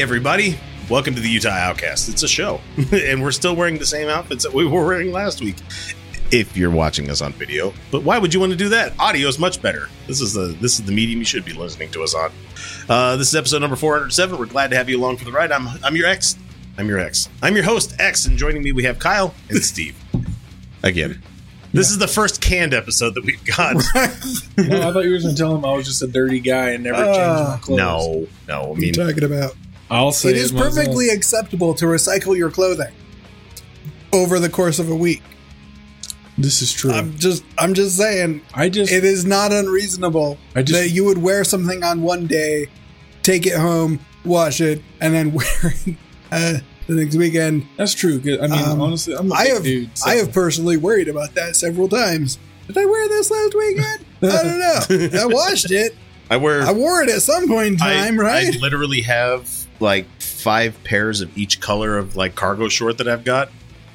Hey, everybody. Welcome to the Utah Outcast. It's a show, and we're still wearing the same outfits that we were wearing last week. If you're watching us on video, but why would you want to do that? Audio is much better. This is the this is the medium you should be listening to us on. Uh, this is episode number 407. We're glad to have you along for the ride. I'm I'm your ex. I'm your ex. I'm your host X, and joining me we have Kyle and Steve. Again, this is the first canned episode that we've got. Well, I thought you were going to tell him I was just a dirty guy and never changed my clothes. no, no. I What are you talking about? I'll say It is myself. perfectly acceptable to recycle your clothing over the course of a week. This is true. I'm just I'm just saying I just it is not unreasonable I just- that you would wear something on one day, take it home, wash it, and then wear it uh, the next weekend. that's true. I mean, Um, honestly, I'm a I have dude. so- I have personally worried about that several times. Did I wear this last weekend? I don't know. I washed it. I wear I wore it at some point in time, I, right? I literally have like five pairs of each color of like cargo short that I've got,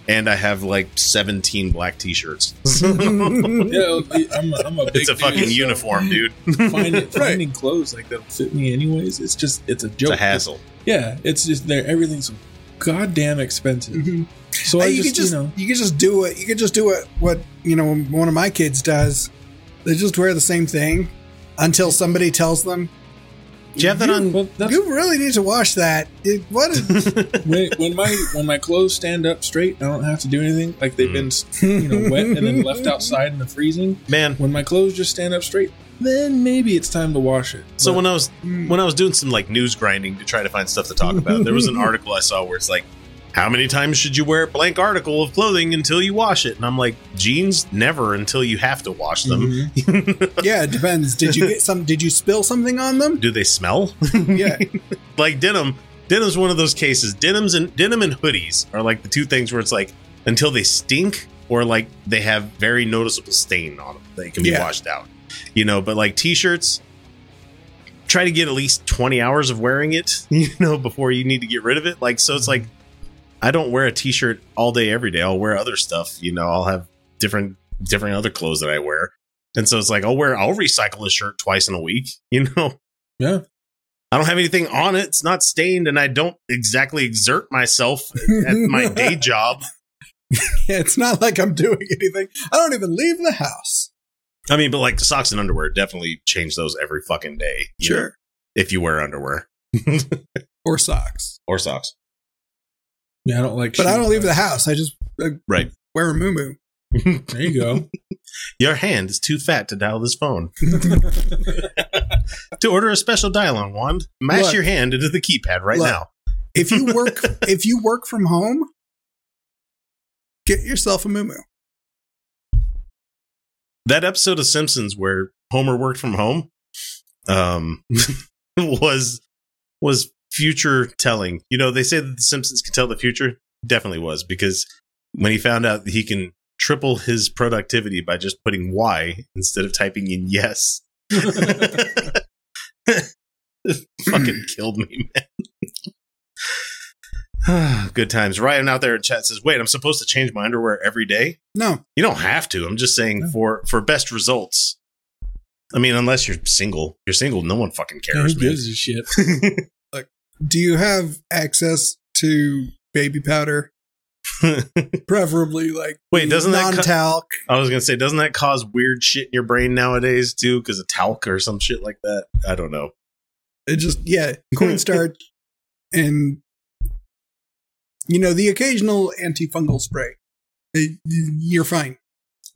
and I have like seventeen black t-shirts. Yeah, I'm a, I'm a big it's a dude, fucking so uniform, dude. Finding, finding clothes like that'll fit me anyways. It's just it's a joke. It's a hassle. Yeah, it's just there. Everything's goddamn expensive. Mhm. So Hey, I you just, could just you know, you could just do it. You can just do it. What you know, one of my kids does. They just wear the same thing until somebody tells them. Do you have that on? well, You really need to wash that. It, what? is- when, when my when my clothes stand up straight, I don't have to do anything. Like they've mm. been you know wet and then left outside in the freezing. Man, When my clothes just stand up straight, then maybe it's time to wash it. so But- when I was hmm. when I was doing some like news grinding to try to find stuff to talk about, there was an article I saw where it's like, how many times should you wear a blank article of clothing until you wash it? And I'm like, jeans never until you have to wash them. Mhm. yeah, it depends. Did you get some? Did you spill something on them? Do they smell? Yeah. like denim denim's one of those cases denims and denim and hoodies are like the two things where it's like until they stink or like they have very noticeable stain on them they can be Yeah. washed out you know but like t-shirts try to get at least 20 hours of wearing it you know before you need to get rid of it like so it's like i don't wear a t-shirt all day every day i'll wear other stuff you know i'll have different different other clothes that i wear and so it's like i'll wear i'll recycle a shirt twice in a week you know Yeah. I don't have anything on it. It's not stained, and I don't exactly exert myself at my day job. Yeah, it's not like I'm doing anything. I don't even leave the house. I mean, but like the socks and underwear, definitely change those every fucking day. Sure. know, if you wear underwear Or socks. or socks, Yeah, I don't like. But I don't leave the house. I just uh, right? wear a moo There you go. Your hand is too fat to dial this phone. to order a special dial-on wand, mash Look. your hand into the keypad right Look. now. If you work, if you work from home, get yourself a moo That episode of Simpsons where Homer worked from home, um, was was future telling. You know, they say that the Simpsons can tell the future. Definitely was because when he found out that he can triple his productivity by just putting Y instead of typing in yes. fucking killed me, man. Good times. Ryan out there in chat says, "Wait, I'm supposed to change my underwear every day." No, You don't have to. I'm just saying for for best results. I mean, unless you're single. You're single, no one fucking Who cares. man. gives a shit? do you have access to baby powder? Preferably like Wait, doesn't that co- non-talc? I was gonna say, doesn't that cause weird shit in your brain nowadays too? Because of talc or some shit like that. I don't know. It just yeah, cornstarch and you know the occasional antifungal spray. It- you're fine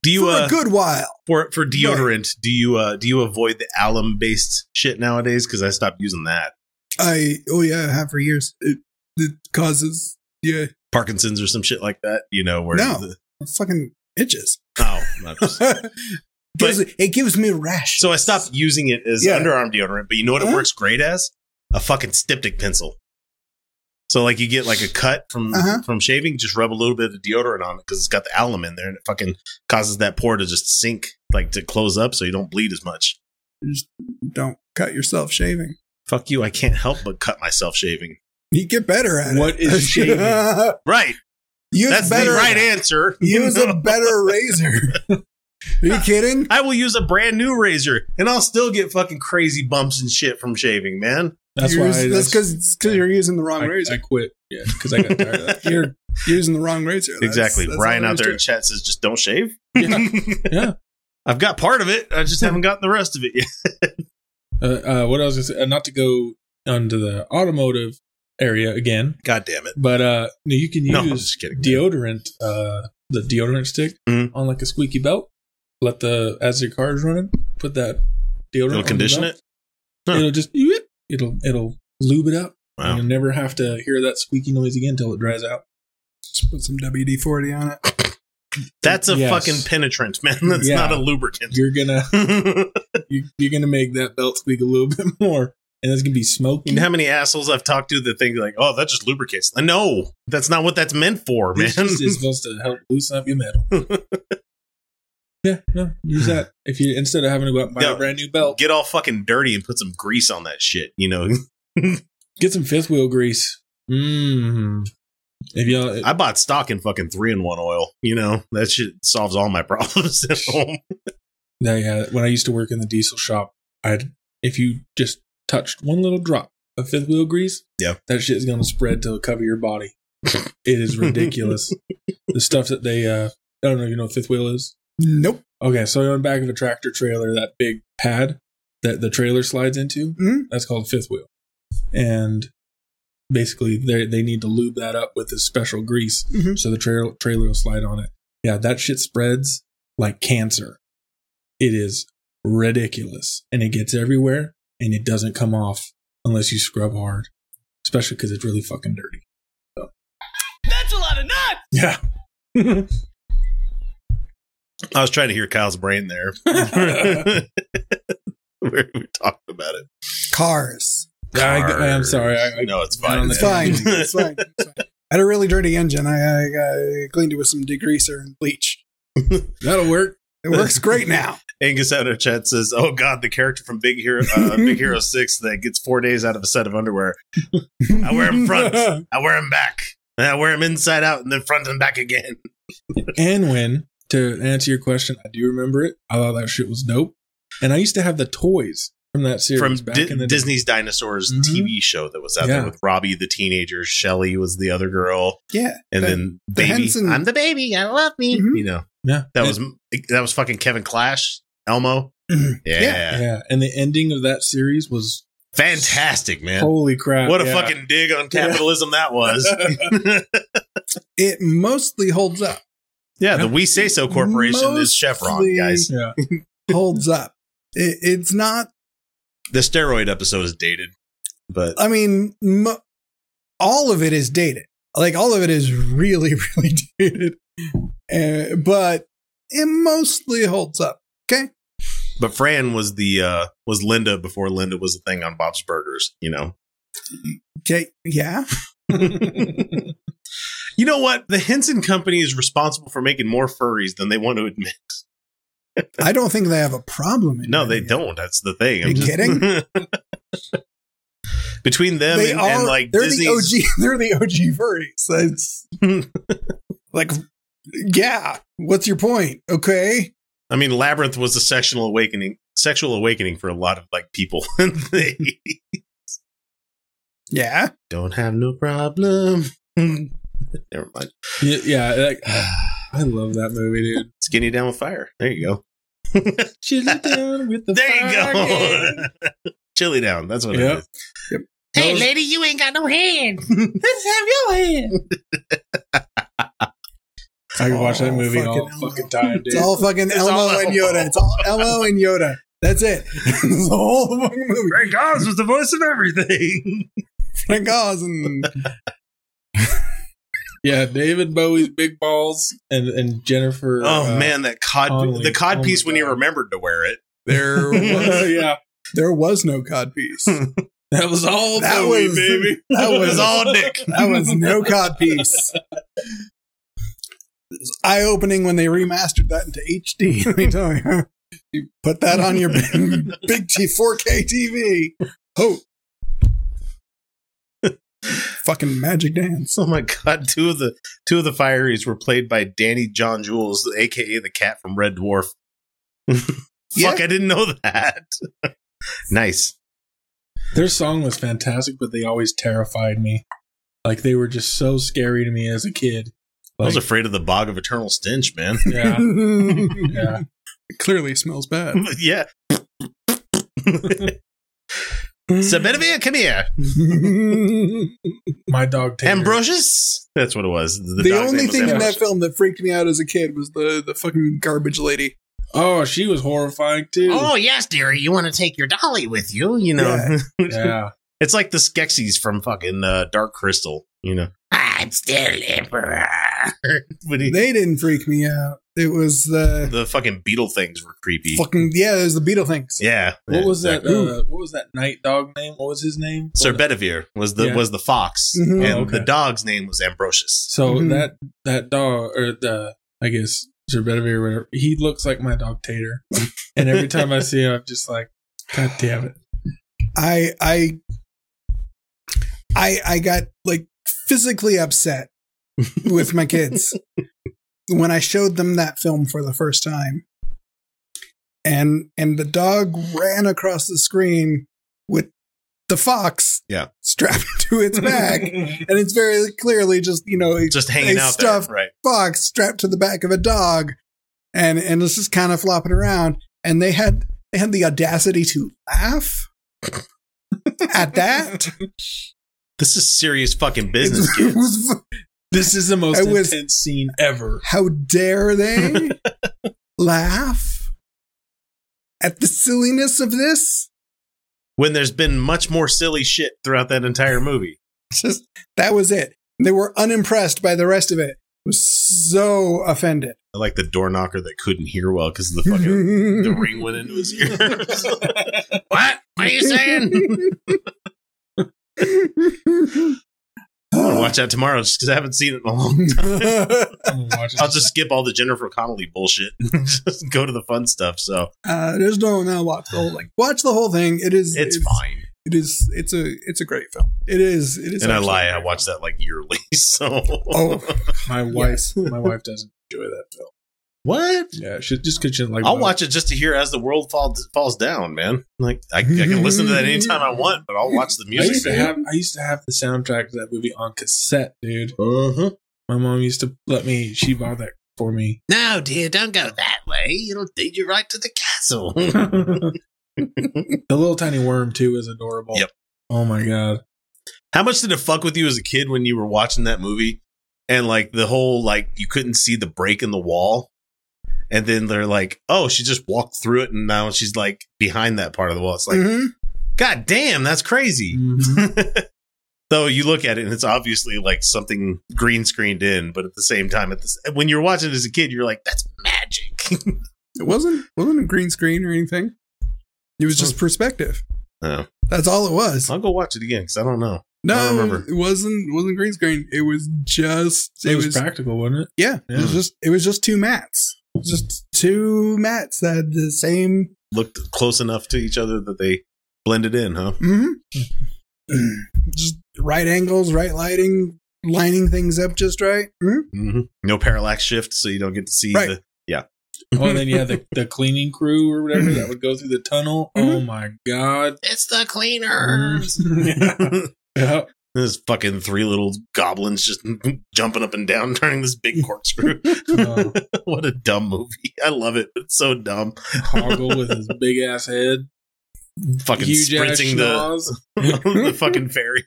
Do you for uh a good while. for for deodorant? Do you uh do you avoid the alum based shit nowadays? Because I stopped using that. I oh yeah, I have for years. It, it causes yeah, Parkinson's or some shit like that. You know where No. the, fucking itches. oh not just- Gives- it gives me rash. So I stopped using it as Yeah. underarm deodorant, but you know what it Uh-huh. works great as? A fucking styptic pencil. So like you get like a cut from Uh-huh. from shaving, just rub a little bit of deodorant on it because it's got the alum in there and it fucking causes that pore to just sink, like to close up so you don't bleed as much. Just don't cut yourself shaving. Fuck you, I can't help but cut myself shaving. You get better at it. What is shaving? Right. Use That's better. the right answer. Use a better razor. Are you kidding? I will use a brand new razor and I'll still get fucking crazy bumps and shit from shaving, man. That's You're- why. That's because because you're using the wrong I, razor. I quit. Yeah, because I got tired of that. you're using the wrong razor. That's- exactly. that's Brian out there there in chat says just don't shave. Yeah. Yeah. I've got part of it. I just haven't gotten the rest of it yet. Uh, uh, what I was gonna say, uh, not to go onto the automotive area again, God damn it. but uh, no, you can No, I'm use just kidding. deodorant, uh, the deodorant stick Mhm. on like a squeaky belt. Let the as your car is running, put that deodorant. It'll on the condition belt. it. Huh. It'll just it'll it'll lube it up. Wow. You'll never have to hear that squeaky noise again until it dries out. Just put some WD forty on it. That's a Yes. fucking penetrant, man. That's Yeah. not a lubricant. You're gonna you, you're gonna make that belt squeak a little bit more, and it's gonna be smoky. you know how many assholes I've talked to that think like, "Oh, that just lubricates." Uh, no, that's not what that's meant for, man. This just is supposed to help loosen up your metal. yeah, no, use that. If you instead of having to go out and buy Yeah. a brand new belt, Get all fucking dirty and put some grease on that shit. You know, get some fifth wheel grease. Mmm. If y'all, I bought stock in fucking three in one oil. You know that shit solves all my problems at home. yeah, yeah, when I used to work in the diesel shop, I'd if you just touched one little drop of fifth wheel grease, Yeah. that shit is gonna spread to cover your body. it is ridiculous. the stuff that they, uh, I don't know if you know what fifth wheel is. Nope. Okay, so on the back of a tractor trailer, that big pad that the trailer slides into, Mhm. that's called fifth wheel. And basically, they they need to lube that up with this special grease, Mhm. so the trailer trailer will slide on it. Yeah, that shit spreads like cancer. It is ridiculous, and it gets everywhere, and it doesn't come off unless you scrub hard, especially because it's really fucking dirty. That's a lot of nuts! Yeah. I was trying to hear Kyle's brain there. Where we talked about it. Cars. I, I'm sorry. I, I, No, it's fine. It's fine. it's fine. It's fine. I had a really dirty engine. I, I, I cleaned it with some degreaser and bleach. that'll work. It works great now. Angus out of chat says, "Oh God, the character from Big Hero, uh, Big Hero Six that gets four days out of a set of underwear. I wear them front, I wear them back, and I wear them inside out, and then front and back again." And when to answer your question, I do remember it. I thought that shit was dope, and I used to have the toys from that series From back Di- in the day. Disney's Dinosaurs Mhm. TV show that was out Yeah. there with Robbie the teenager, Shelly was the other girl, Yeah. and The- then the baby, Henson- I'm the baby, I love me. Mhm. You know Yeah, that was that was fucking Kevin Clash, Elmo. Mhm. Yeah, Yeah. yeah. And the ending of that series was fantastic, man. holy crap! what a yeah. fucking dig on capitalism that was. It mostly holds up. Yeah, the We Say So Corporation is Chevron, guys. yeah. Holds up. It, it's not. The steroid episode is dated, but I mean, mo- all of it is dated. Like all of it is really, really dated. Uh, but it mostly holds up. Okay. but Fran was the uh was Linda before Linda was a thing on Bob's Burgers. You know, Okay. Yeah. you know what? The Henson Company is responsible for making more furries than they want to admit. I don't think they have a problem. in No, it. they don't. That's the thing. Are you kidding? Between them They and, are. and like they're Disney's, the OG. They're the OG furries. It's like, yeah. What's your point? Okay. I mean, Labyrinth was a sexual awakening, sexual awakening for a lot of like people. they Yeah. don't have no problem. Never mind. yeah, yeah, like, I love that movie, dude. Skinny down with fire. There you go. Chili down with the there you go. Chili down. That's what Yep. it is. Hey, Those- lady, you ain't got no hand. Let's have your hand. I can watch that Oh, movie fucking all Elmo. fucking time, dude. It's all fucking It's Elmo all and Elmo. Yoda. It's all Elmo and Yoda. That's it. it's the whole fucking movie. Frank Oz was the voice of everything. Frank Oz and Yeah, David Bowie's big balls and and Jennifer. Oh uh, man, that cod Connelly. the cod Oh piece when he God. remembered to wear it. There was, yeah, there was no cod piece. that was all That Bowie, was- baby. that was- was all Nick. That was no cod piece. Eye opening when they remastered that into HD. Let me tell you. You put that on your big, big T 4K TV. Oh. Fucking magic dance. Oh my god, two of the two of the fireys were played by Danny John Jules, aka the cat from Red Dwarf. Yeah. Fuck, I didn't know that. nice. Their song was fantastic, but they always terrified me. Like they were just so scary to me as a kid. I was afraid of the bog of eternal stench, man. yeah, yeah. It clearly smells bad. yeah. So Benavir, come here. My dog Tater. Ambrosius? That's what it was. The, the only was thing in that film that freaked me out as a kid was the, the fucking garbage lady. Oh, she was horrifying too. Oh, yes, dearie. You want to take your dolly with you? You know, yeah. it's like the Skeksis from fucking uh, Dark Crystal. You know, I'm still emperor. when he, They didn't freak me out. It was the the fucking beetle things were creepy. fucking, yeah, it was the beetle things. Yeah. What yeah, was that? Uh, what was that night dog name? What was his name? Sir Bedivere was the Yeah. was the fox, Mhm. and Oh, okay. the dog's name was Ambrosius. So Mhm. that that dog or the I guess Sir Bedivere whatever, he looks like my dog Tater. and every time I see him, I'm just like, God damn it. I I I I got like physically upset with my kids when I showed them that film for the first time. And and the dog ran across the screen with the fox Yeah. strapped to its back. and it's very clearly just, you know, Just hanging a out stuffed there, right? fox strapped to the back of a dog. And and it's just kind of flopping around. And they had they had the audacity to laugh at that. This is serious fucking business, kids. was- This is the most I was- intense scene ever. how dare they laugh at the silliness of this? when there's been much more silly shit throughout that entire movie. Just that was it. They were unimpressed by the rest of it. Was so offended. I like the door knocker that couldn't hear well because the fucking the ring went into his ears. What? What are you saying? I'm gonna watch that tomorrow just because I haven't seen it in a long time. I'm gonna watch it. I'll just skip all the Jennifer Connelly bullshit. just go to the fun stuff. So uh, there's no no watch the whole thing. Watch the whole thing. It is it's fine. It is it's a it's a great film. It is it is. And I lie, I watch film. that like yearly. So Oh, my wife. Yes. My wife doesn't enjoy that film. What? Yeah, she just because she didn't like. I'll watch it just to hear as the world falls falls down, man. Like I, I can listen to that anytime I want, but I'll watch the I used to music. have. I used to have the soundtrack to that movie on cassette, dude. Uh-huh. My mom used to let me. She bought that for me. no, dear, don't go that way. It'll lead you right to the castle. the little tiny worm too is adorable. Yep. Oh my god. How much did it fuck with you as a kid when you were watching that movie? And like the whole like you couldn't see the break in the wall. And then they're like, oh, she just walked through it and now she's like behind that part of the wall. It's like, Mhm. God damn, that's crazy. Mhm. Though you look at it and it's obviously like something green screened in, but at the same time, at the, when you're watching it as a kid, you're like, that's magic. it wasn't wasn't a green screen or anything. It was just perspective. oh, That's all it was. I'll go watch it again because I don't know. No, don't remember. it wasn't wasn't green screen. It was just It, it, was, was, practical, wasn't it? yeah, It was just it was just two mats. Just two mats that had the same Looked close enough to each other that they blended in, huh? mhm. just right angles, right lighting, lining things up just right. Mhm. hmm No parallax shift, so you don't get to see Right. the. Oh, and then you had the, the cleaning crew or whatever that would go through the tunnel. Oh my god. it's the cleaners. yeah. There's fucking three little goblins just jumping up and down, turning this big corkscrew. Oh. what a dumb movie! I love it. It's so dumb. Hoggle with his big ass head. Fucking Huge sprinting the the fucking fairy,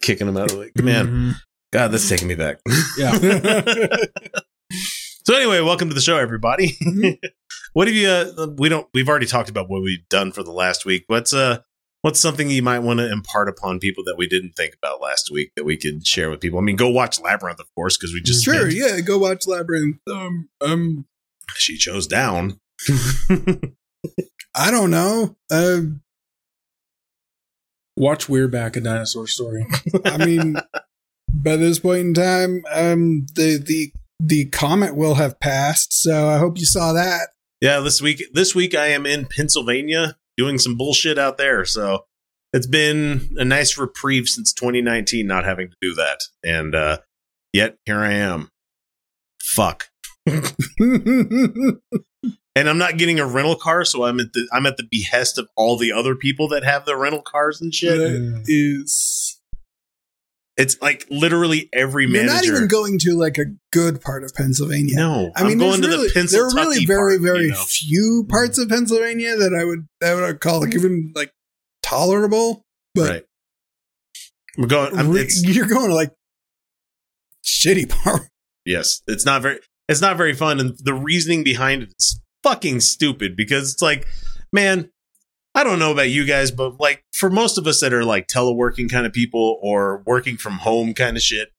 kicking them out. Of like man, Mhm. God, that's taking me back. Yeah. so anyway, welcome to the show, everybody. Mhm. what have you? Uh, we don't. We've already talked about what we've done for the last week. What's uh? What's something you might want to impart upon people that we didn't think about last week that we could share with people? I mean, go watch Labyrinth, of course, because we just sure, spent- yeah, go watch Labyrinth. Um, um, she chose down. I don't know. Uh, Watch We're Back, a dinosaur story. I mean, by this point in time, um, the the the comet will have passed. So I hope you saw that. yeah, this week this week I am in Pennsylvania doing some bullshit out there. So it's been a nice reprieve since 2019 not having to do that. And uh yet here I am. Fuck. And I'm not getting a rental car, so I'm at the I'm at the behest of all the other people that have the rental cars and shit. That is. It's like literally every You're manager. not even going to like a good part of Pennsylvania. no, I mean, going to really, the there are really very, very you know? few parts of Pennsylvania that I would that I would call like even like tolerable. But right. We're going. I'm, you're going to like shitty part. yes, it's not very. It's not very fun, and the reasoning behind it is fucking stupid because it's like, man, I don't know about you guys, but like for most of us that are like teleworking kind of people or working from home kind of shit,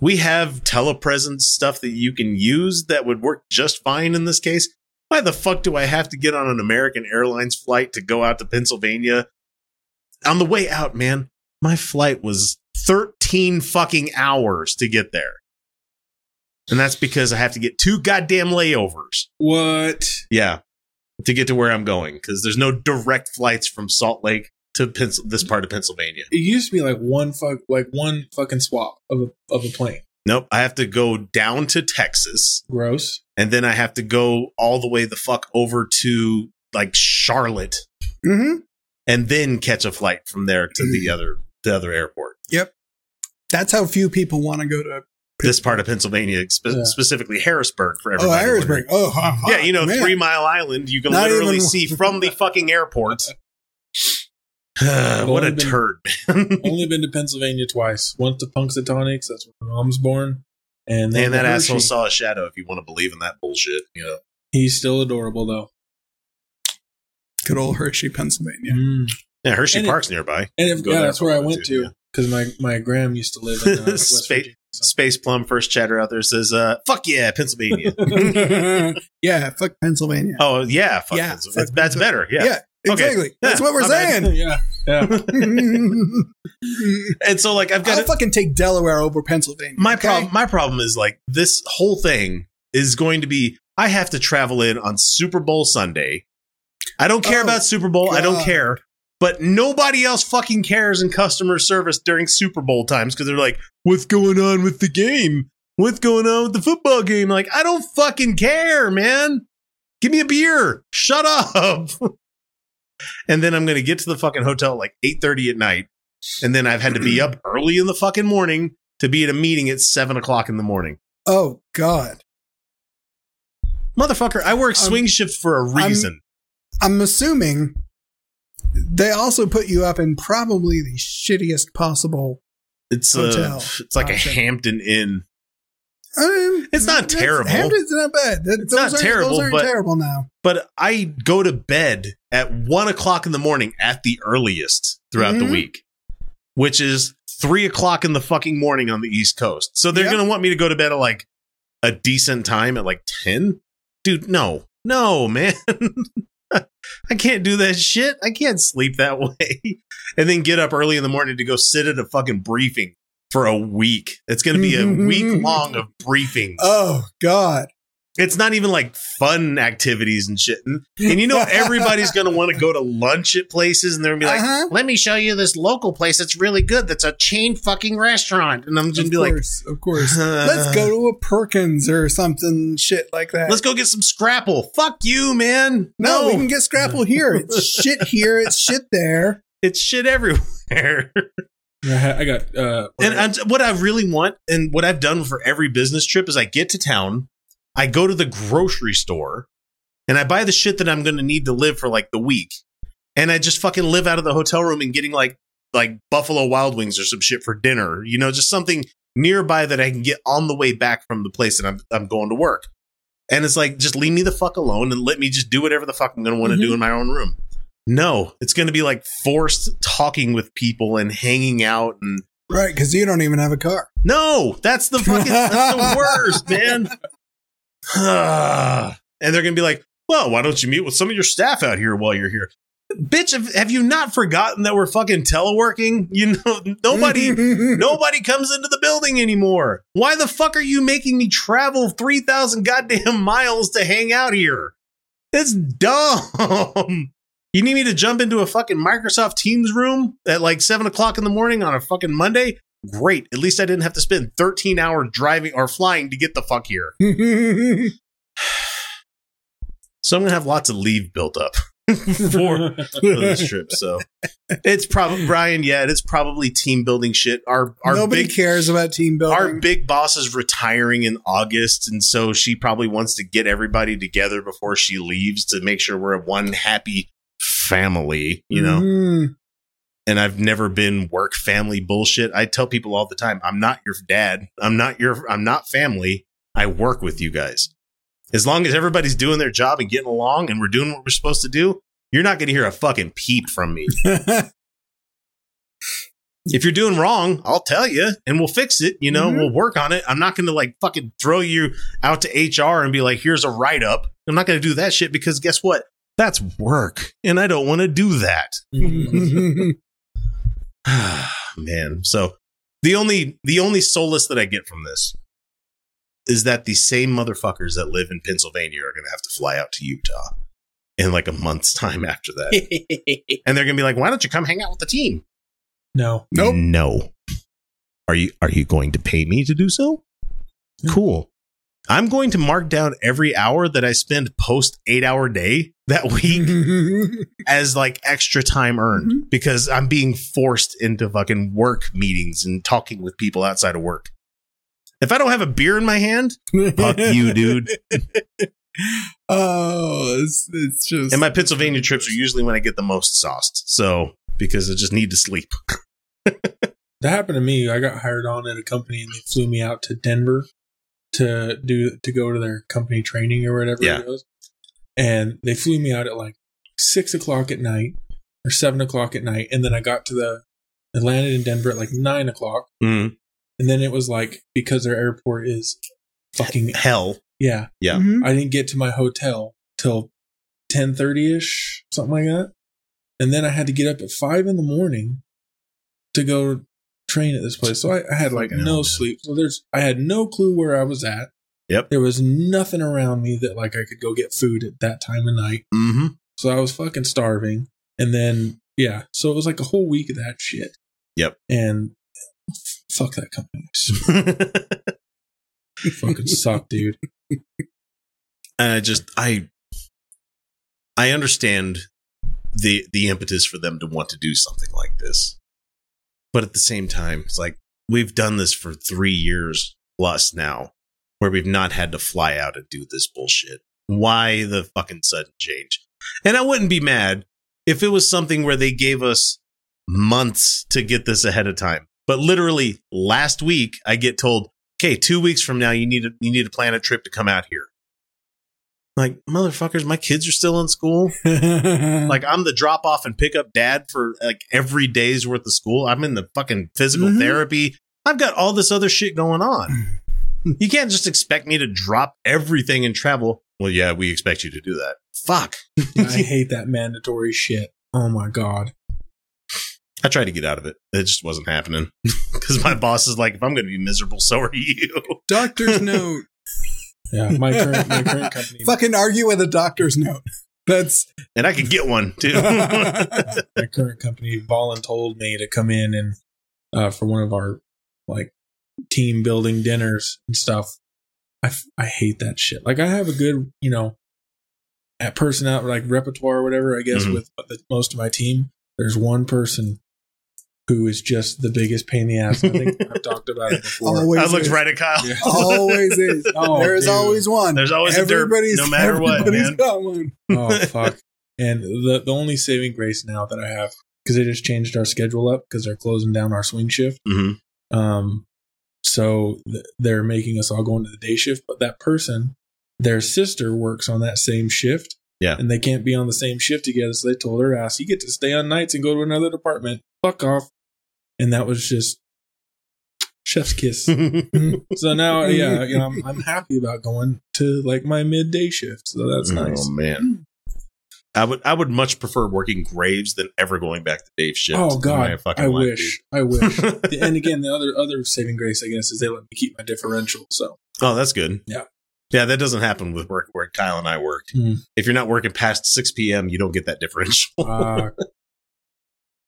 we have telepresence stuff that you can use that would work just fine in this case. Why the fuck do I have to get on an American Airlines flight to go out to Pennsylvania? On the way out, man, my flight was 13 fucking hours to get there. And that's because I have to get two goddamn layovers. What? Yeah. To get to where I'm going because there's no direct flights from Salt Lake to Pens- this part of Pennsylvania. It used to be like one fuck, like one fucking swap of a, of a plane. Nope. I have to go down to Texas Gross. and then I have to go all the way the fuck over to like Charlotte Mm-hmm. and then catch a flight from there to the other the other airport. Yep, that's how few people want to go to. This part of Pennsylvania, spe- Yeah. specifically Harrisburg for Oh, everybody. Harrisburg. Oh, huh, huh, Yeah, you know, man. Three Mile Island, you can Not literally even- see from the fucking airport. what a been- turd. Only been to Pennsylvania twice. Once to Punxsutawney, 'cause that's where my mom's born. And then and that to asshole saw a shadow if you want to believe in that bullshit. You know. He's still adorable though. Good old Hershey, Pennsylvania. Mm. Yeah, Hershey And it- Park's nearby. And if, yeah, that's where I you want went to, to yeah. because my my gram used to live in uh, West Space- Virginia. So. Space Plum first chatter out there says, uh, fuck yeah, Pennsylvania. yeah, fuck Pennsylvania. oh yeah, fuck Yeah, Pennsylvania. fuck that's better. Yeah. Yeah, exactly. That's Yeah, what we're my bad. saying. yeah, yeah. And so like I've got I'll fucking take Delaware over Pennsylvania. my okay? problem my problem is like this whole thing is going to be I have to travel in on Super Bowl Sunday. I don't care Oh, about Super Bowl. I don't care. But nobody else fucking cares in customer service during Super Bowl times because they're like, what's going on with the game? What's going on with the football game? Like, I don't fucking care, man. Give me a beer. Shut up. and then I'm gonna get to the fucking hotel at like 8:30 at night. And then I've had to be up early in the fucking morning to be at a meeting at seven o'clock in the morning. Oh God, Motherfucker, I work I'm- swing shift for a I'm- reason. I'm assuming they also put you up in probably the shittiest possible. it's a, it's like option. a Hampton Inn. It's not terrible. Hampton's not bad. That- It's those not aren't- terrible, Those aren't but- terrible now. But I go to bed at one o'clock in the morning at the earliest throughout the Mhm. week, which is three o'clock in the fucking morning on the East Coast. So they're Yep. gonna want me to go to bed at like a decent time at like ten. Dude, no, no, man. I can't do that shit. I can't sleep that way. and then get up early in the morning to go sit at a fucking briefing for a week. It's going to be a week long of briefings. Oh God, It's not even like fun activities and shit. And, and you know, everybody's going to want to go to lunch at places and they're going to be like, Uh-huh. let me show you this local place that's really good. That's a chain fucking restaurant. And I'm just of be like, of course. Let's go to a Perkins or something shit like that. let's go get some Scrapple. Fuck you, man. no, No, we can get Scrapple here. It's shit here. It's shit there. it's shit everywhere. I I got uh, And I'm, what I really want, and what I've done for every business trip, is I get to town, I go to the grocery store, and I buy the shit that I'm going to need to live for like the week, and I just fucking live out of the hotel room and getting like like Buffalo Wild Wings or some shit for dinner, you know, just something nearby that I can get on the way back from the place that I'm I'm going to work. And it's like, just leave me the fuck alone and let me just do whatever the fuck I'm going to want to do Mhm. in my own room. No, it's going to be like forced talking with people and hanging out and Right, because you don't even have a car. no, that's the fucking that's the worst, man. and they're going to be like, "Well, why don't you meet with some of your staff out here while you're here?" Bitch, have, have you not forgotten that we're fucking teleworking? You know, nobody Nobody comes into the building anymore. Why the fuck are you making me travel 3,000 goddamn miles to hang out here? It's dumb. You need me to jump into a fucking Microsoft Teams room at like 7 o'clock in the morning on a fucking Monday? Great. At least I didn't have to spend 13 hours driving or flying to get the fuck here. So I'm going to have lots of leave built up for, this trip. So it's probably, Brian, yeah, it's probably team building shit. Our, our Nobody big cares about team building. our big boss is retiring in August, and so she probably wants to get everybody together before she leaves to make sure we're a one happy family, you know. Mhm. And I've never been work family bullshit. I tell people all the time, I'm not your dad. I'm not your I'm not family. I work with you guys. As long as everybody's doing their job and getting along and we're doing what we're supposed to do, you're not going to hear a fucking peep from me. if you're doing wrong, I'll tell you and we'll fix it. You know, Mhm. we'll work on it. I'm not going to like fucking throw you out to HR and be like, here's a write up. I'm not going to do that shit because guess what? That's work and I don't want to do that. Man. So the only, the only solace that I get from this is that the same motherfuckers that live in Pennsylvania are going to have to fly out to Utah in like a month's time after that. and they're going to be like, why don't you come hang out with the team? no. Nope. No. Are you are you going to pay me to do so? Cool. I'm going to mark down every hour that I spend post 8-hour day that week as like extra time earned mm-hmm. because I'm being forced into fucking work meetings and talking with people outside of work. If I don't have a beer in my hand, fuck you, dude. Oh, it's, it's just. And my Pennsylvania trips are usually when I get the most sauced. So, because I just need to sleep. That happened to me. I got hired on at a company and they flew me out to Denver to do to go to their company training or whatever Yeah. it was. And they flew me out at like six o'clock at night or seven o'clock at night. And then I got to the I landed in Denver at like nine o'clock. Mm, And then it was like because their airport is fucking hell. yeah. Yeah. Mhm. I didn't get to my hotel till ten thirty ish, something like that. And then I had to get up at five in the morning to go train at this place. So I, I had like no sleep. So there's I had no clue where I was at. Yep. There was nothing around me that like I could go get food at that time of night. hmm So I was fucking starving. And then yeah, so it was like a whole week of that shit. Yep. And fuck that company. fucking suck, dude. and I just I I understand the the impetus for them to want to do something like this. But at the same time, it's like we've done this for 3 years plus now where we've not had to fly out and do this bullshit. Why the fucking sudden change? And I wouldn't be mad if it was something where they gave us months to get this ahead of time. But literally last week I get told, "Okay, 2 weeks from now you need to you need to plan a trip to come out here." Like, motherfuckers, my kids are still in school. Like, I'm the drop off and pick up dad for like every day's worth of school. I'm in the fucking physical Mhm. therapy. I've got all this other shit going on. You can't just expect me to drop everything and travel. Well, yeah, we expect you to do that. Fuck. I hate that mandatory shit. Oh my god. I tried to get out of it. It just wasn't happening because my boss is like, if I'm going to be miserable, so are you. Doctor's note. Yeah, my current my current company Fucking argue with a doctor's note. That's And I could get one too. my current company Ballin told me to come in and uh, for one of our like team building dinners and stuff. I, f- I hate that shit. Like I have a good you know at person out like repertoire or whatever. I guess Mhm. with the, most of my team, there's one person who is just the biggest pain in the ass. I think I've talked about it before. always I looked is. right at Kyle. Yeah. Always is. Oh, there is dude. always one. There's always a derp, everybody's no matter what, everybody's man. got one. oh fuck! And the the only saving grace now that I have because they just changed our schedule up because they're closing down our swing shift. hmm Um, so th- they're making us all go into the day shift. But that person, their sister works on that same shift. Yeah. And they can't be on the same shift together. So they told her ass, you get to stay on nights and go to another department. Fuck off. And that was just chef's kiss. so now, yeah, you know, I'm, I'm happy about going to like my midday shift. So that's nice. Oh man. I would I would much prefer working graves than ever going back to Dave shift. Oh God, I life, wish, I wish. and again, the other other saving grace, I guess, is they let me keep my differential. So. Oh, that's good. Yeah. Yeah, that doesn't happen with work where Kyle and I worked. Hmm. If you're not working past six PM, you don't get that differential. uh,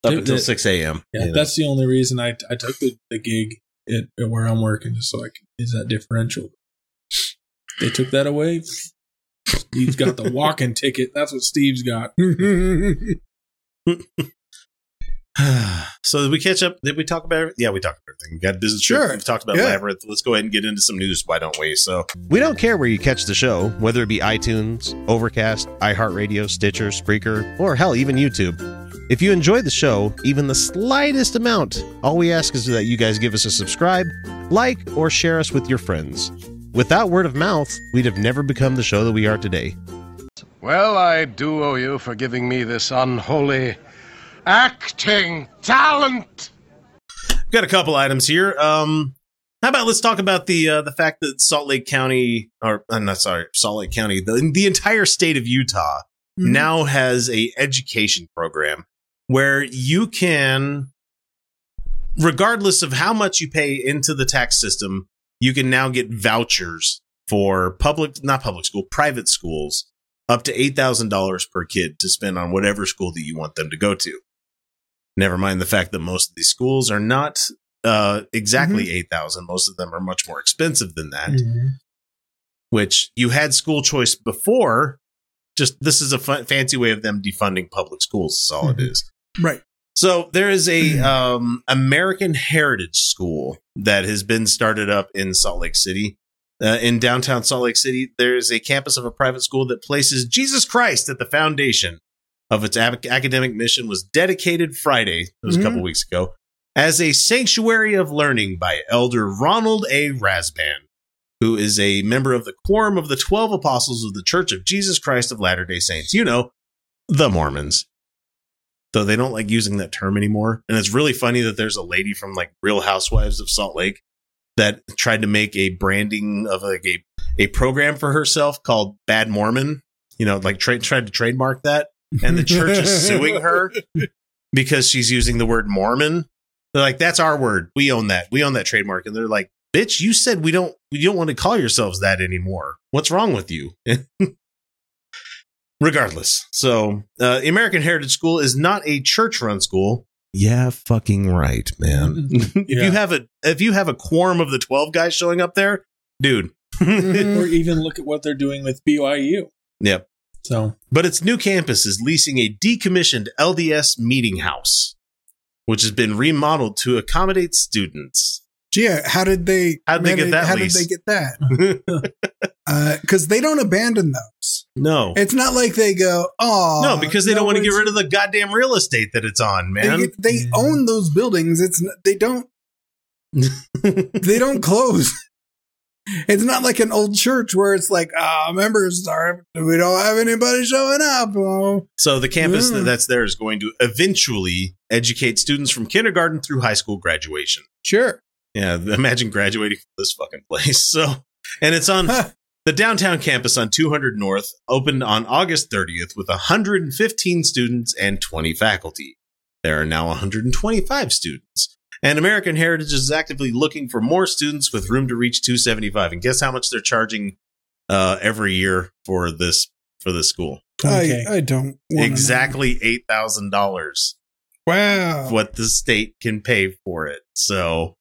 Up Dude, until that- six AM. yeah, you know. that's the only reason I I took the, the gig at, at where I'm working, so I can is that differential. They took that away. Steve's got the walking ticket. That's what Steve's got. so did we catch up? Did we talk about everything? Yeah, we talked about everything. We got business trip. Sure. We've talked about Yeah. Labyrinth. Let's go ahead and get into some news. Why don't we? So we don't care where you catch the show, whether it be iTunes, Overcast, iHeartRadio, Stitcher, Spreaker, or hell, even YouTube. If you enjoy the show, even the slightest amount, all we ask is that you guys give us a subscribe, like, or share us with your friends. Without word of mouth, we'd have never become the show that we are today. Well, I do owe you for giving me this unholy acting talent. got a couple items here. Um, how about let's talk about the uh, the fact that Salt Lake County, or I'm not sorry, Salt Lake County, the the entire state of Utah Mhm. now has a education program where you can, regardless of how much you pay into the tax system, you can now get vouchers for public, not public school, private schools, up to eight thousand dollars per kid to spend on whatever school that you want them to go to. Never mind the fact that most of these schools are not uh, exactly eight thousand. Most of them are much more expensive than that. Which you had school choice before. Just this is a fun, fancy way of them defunding public schools. Is all it Mhm. is. right. So there is a um, American Heritage School that has been started up in Salt Lake City. Uh, in downtown Salt Lake City, there is a campus of a private school that places Jesus Christ at the foundation of its ab- academic mission. Was dedicated Friday, it was Mhm. a couple weeks ago, as a sanctuary of learning by Elder Ronald A. Rasband, who is a member of the Quorum of the Twelve Apostles of the Church of Jesus Christ of Latter Day Saints. You know, the Mormons though they don't like using that term anymore. And it's really funny that there's a lady from like Real Housewives of Salt Lake that tried to make a branding of like a, a program for herself called Bad Mormon. You know, like tra- tried to trademark that, and the church is suing her because she's using the word Mormon. They're like, "That's our word. We own that. We own that trademark." And they're like, "Bitch, you said we don't. We don't want to call yourselves that anymore. What's wrong with you?" Regardless, so uh, the American Heritage School is not a church-run school. Yeah, fucking right, man. if Yeah. you have a if you have a quorum of the twelve guys showing up there, dude. Or even look at what they're doing with BYU. yep. So But its new campus is leasing a decommissioned LDS meeting house, which has been remodeled to accommodate students. Yeah, how did they? How'd they get that How lease? did they get that? Uh, because they don't abandon those. no, It's not like they go, oh, no, because they don't want to get rid of the goddamn real estate that it's on, man. They, they Yeah. own those buildings. It's they don't they don't close. It's not like an old church where it's like, ah, members are we don't have anybody showing up. Oh. so the campus Yeah. that's there is going to eventually educate students from kindergarten through high school graduation. Sure. Yeah, imagine graduating from this fucking place. So, and it's on the downtown campus on 200 North, opened on August 30th with 115 students and 20 faculty. There are now 125 students. And American Heritage is actively looking for more students with room to reach 275. And guess how much they're charging uh, every year for this for this school? 20K. I, I don't wanna know. Exactly eight thousand dollars. Wow. What the state can pay for it. So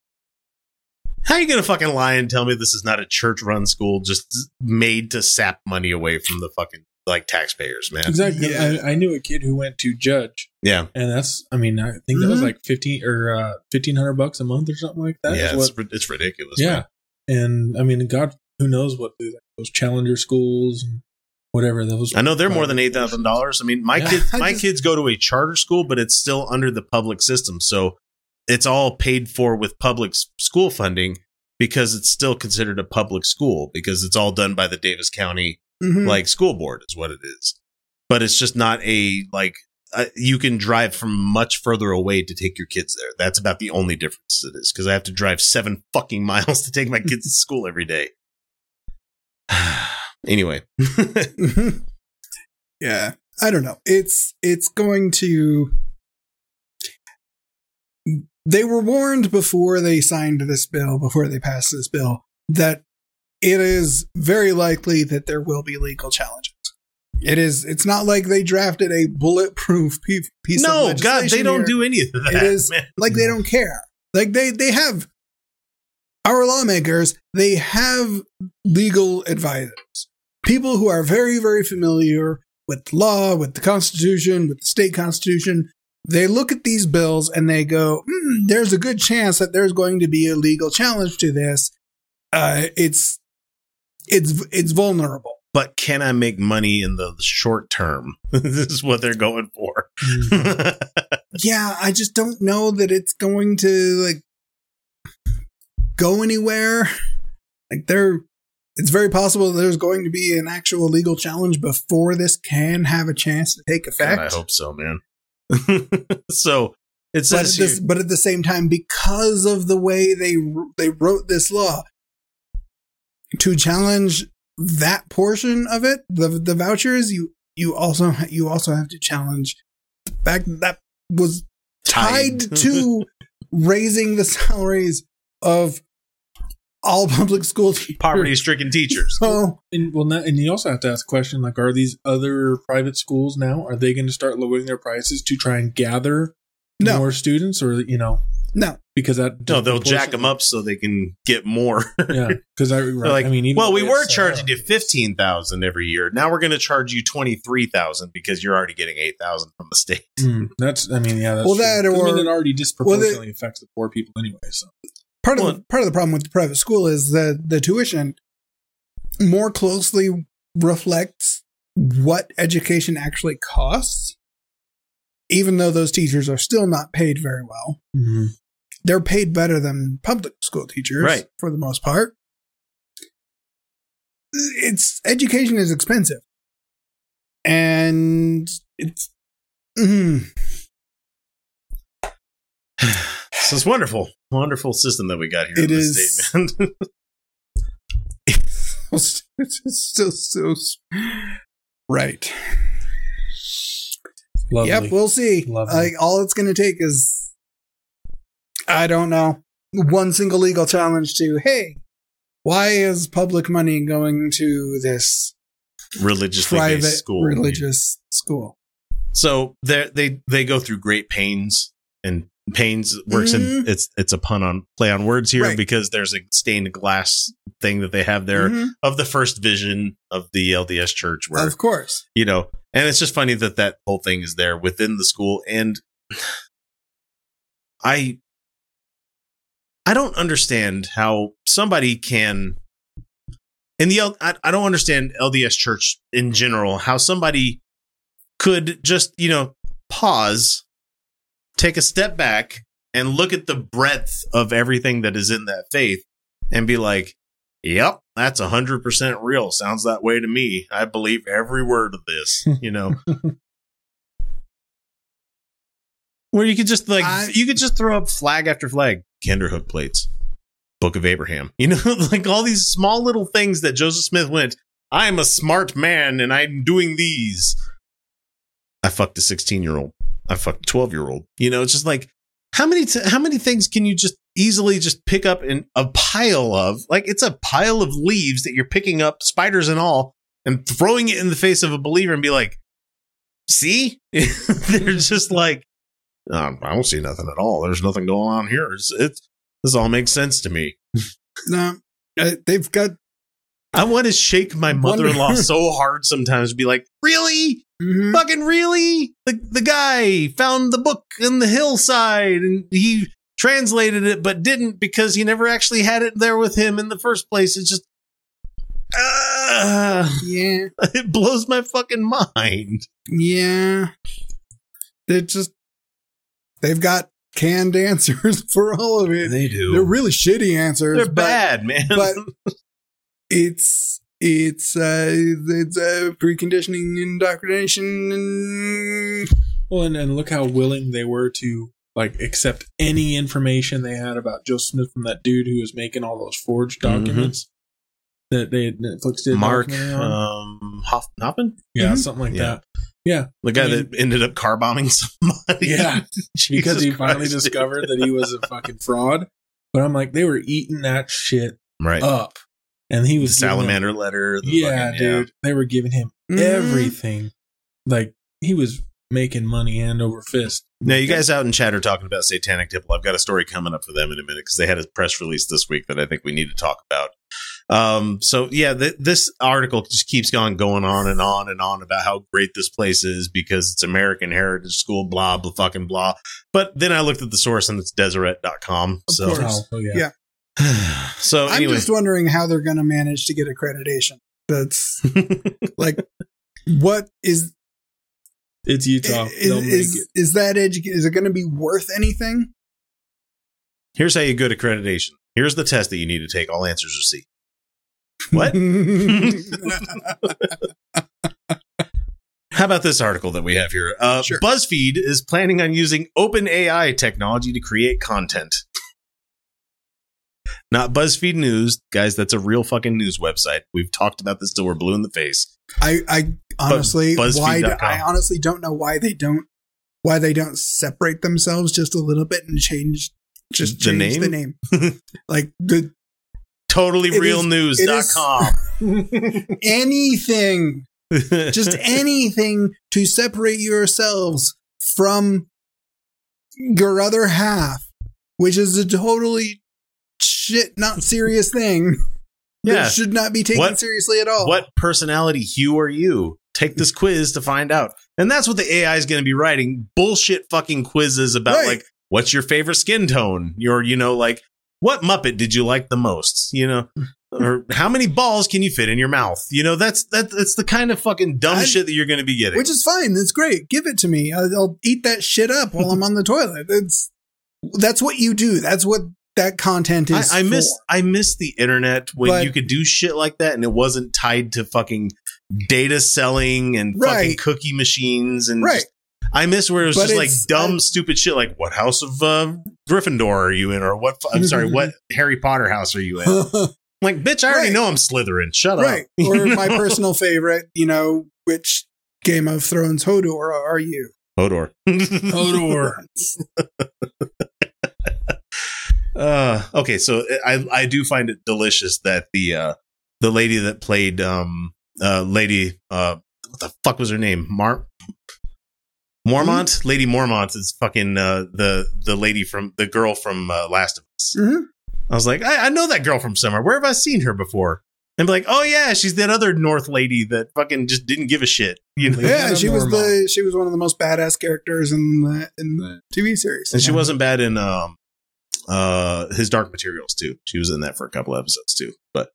how you gonna fucking lie and tell me this is not a church run school just made to sap money away from the fucking like taxpayers, man? exactly. Yeah. I, I knew a kid who went to Judge, Yeah, and that's I mean I think that was Mhm. like fifteen or uh, fifteen hundred bucks a month or something like that. yeah, what- it's, ri- it's ridiculous. yeah. man. And I mean, God, who knows what the, those challenger schools and whatever those. I know they're more than eight thousand dollars. I mean, my Yeah. kids, my just- kids go to a charter school, but it's still under the public system, so it's all paid for with public school funding because it's still considered a public school because it's all done by the Davis County Mhm. like school board is what it is. but it's just not a like uh, you can drive from much further away to take your kids there. That's about the only difference it is because I have to drive seven fucking miles to take my kids to school every day. anyway, yeah. I don't know. It's it's going to they were warned before they signed this bill, before they passed this bill, that it is very likely that there will be legal challenges. It is. It's not like they drafted a bulletproof piece. of no, God, they don't here. do any of that. It is man. like they don't care. Like they they have our lawmakers. They have legal advisors, people who are very very familiar with law, with the Constitution, with the state constitution. They look at these bills and they go, "Hmm, "There's a good chance that there's going to be a legal challenge to this. Uh, it's it's it's vulnerable." But can I make money in the short term? this is what they're going for. Yeah, I just don't know that it's going to like go anywhere. Like there it's very possible that there's going to be an actual legal challenge before this can have a chance to take effect. God, I hope so, man. so it but at, says this, but at the same time, because of the way they they wrote this law, to challenge that portion of it, the the vouchers, you you also you also have to challenge the fact that that was tied Tied. to raising the salaries of all public school teachers. poverty-stricken teachers. So And well, now, and you also have to ask the question: like, are these other private schools now? Are they going to start lowering their prices to try and gather No. more students, or you know, no, because that No, they'll jack them up so they can get more. Yeah, because I, right, like, I mean, even well, we were charging up. you fifteen thousand every year. Now we're going to charge you twenty three thousand because you're already getting eight thousand from the state. Mm, that's, I mean, yeah, that's Well, true. that 'Cause, I mean, it already disproportionately well, affects the poor people anyway. So part of Well- the, part of the problem with the private school is that the tuition more closely reflects what education actually costs. Even though those teachers are still not paid very well, they're paid better than public school teachers, Right. For the most part, it's education is expensive, and it's. mm, So it's wonderful, wonderful system that we got here. It in the is- state, man. it's still so right. lovely. Yep, we'll see. Lovely. Like all it's going to take is, I don't know, one single legal challenge to hey, why is public money going to this religiously private school. religious school? So they they they go through great pains, and pains works in Mhm. it's it's a pun on play on words here Right. because there's a stained glass thing that they have there Mhm, of the first vision of the LDS church where Of course. you know and it's just funny that that whole thing is there within the school and i i don't understand how somebody can in the L, I, I don't understand lds church in general how somebody could just you know pause take a step back and look at the breadth of everything that is in that faith and be like Yep, that's a hundred percent real. Sounds that way to me. I believe every word of this. You know, where you could just like I- you could just throw up flag after flag, Kinderhook plates, Book of Abraham. You know, like all these small little things that Joseph Smith went. I'm a smart man and I'm doing these. I fucked a 16 year old. I fucked a 12 year old. You know, it's just like how many t- how many things can you just easily just pick up in a pile of like it's a pile of leaves that you're picking up spiders and all and throwing it in the face of a believer and be like see they're just like um, i don't see nothing at all there's nothing going on here it's, it's this all makes sense to me No, uh, they've got. i want to shake my mother-in-law so hard sometimes to be like really mhm. fucking really the, the guy found the book in the hillside and he translated it but didn't because he never actually had it there with him in the first place it's just uh, Yeah, it blows my fucking mind yeah. They just. They've got canned answers for all of it. they do They're really shitty answers. they're but- bad man but it's it's uh, it's uh, preconditioning indoctrination. And Well, and, and look how willing they were to like accept any information they had about Joe Smith from that dude who was making all those forged Mhm. documents that they Netflix did. Mark documentary on. um, Hoff- Hofmann, yeah, Mhm. something like Yeah. that. Yeah, the guy I mean- that ended up car bombing somebody. yeah, because he finally Christ, discovered that he was a fucking fraud. But I'm like, they were eating that shit right. up, and he the was them- salamander letter. the yeah, fucking- dude, they were giving him Mhm. everything. Like he was making money hand over fist. Now, you guys out in chat are talking about Satanic Temple. I've got a story coming up for them in a minute because they had a press release this week that I think we need to talk about. Um, so yeah, th- this article just keeps going, going on and on and on about how great this place is because it's American Heritage School, blah, blah, fucking blah. But then I looked at the source and it's Deseret.com. Of So, course. Oh, yeah. Yeah. so I'm anyway, just wondering how they're going to manage to get accreditation. That's like, what is It's Utah. is They'll make is, it. is that edu- Is it going to be worth anything? here's how you get accreditation. Here's the test that you need to take. All answers are C. What? How about this article that we have here? Uh, Sure. BuzzFeed is planning on using OpenAI technology to create content. Not BuzzFeed News, guys. That's a real fucking news website. We've talked about this till we're blue in the face. I, I honestly, why Do, I honestly don't know why they don't, why they don't separate themselves just a little bit and change, just The change the name. like the Totally It real is- news.com. anything, just anything to separate yourselves from your other half, which is a totally shit, not serious thing. yeah. That should not be taken What- seriously at all. What personality hue are you? Take this quiz to find out. And that's what the AI is going to be writing bullshit fucking quizzes about Right. like what's your favorite skin tone? Your you know like what Muppet did you like the most? You know, or how many balls can you fit in your mouth? You know, that's that, that's the kind of fucking dumb I- shit that you're going to be getting. Which is fine. That's great. Give it to me. I'll, I'll eat that shit up while I'm on the toilet. It's that's what you do. That's what that content is. I, I miss for. I miss the internet when But- you could do shit like that and it wasn't tied to fucking data selling and fucking cookie machines and Right. Just- I miss where it was But just like dumb, I- stupid shit like what house of uh, Gryffindor are you in or what I'm sorry, what Harry Potter house are you in? I'm like, bitch, I already Right. know I'm Slytherin. Shut right. up. You Or my personal favorite, you know, which Game of Thrones Hodor are you? Hodor. Hodor. Uh, okay, so I I do find it delicious that the uh the lady that played um uh lady uh what the fuck was her name Mar Mormont Lady Mormont is fucking uh the the lady from the girl from uh, Last of Us. Mhm. I was like I, I know that girl from somewhere. Where have I seen her before? And be like, oh yeah, she's that other North lady that fucking just didn't give a shit. You know, Yeah, she was Mormont. the she was one of the most badass characters in the in the TV series. and she wasn't bad in um uh his Dark Materials too. She was in that for a couple episodes too. But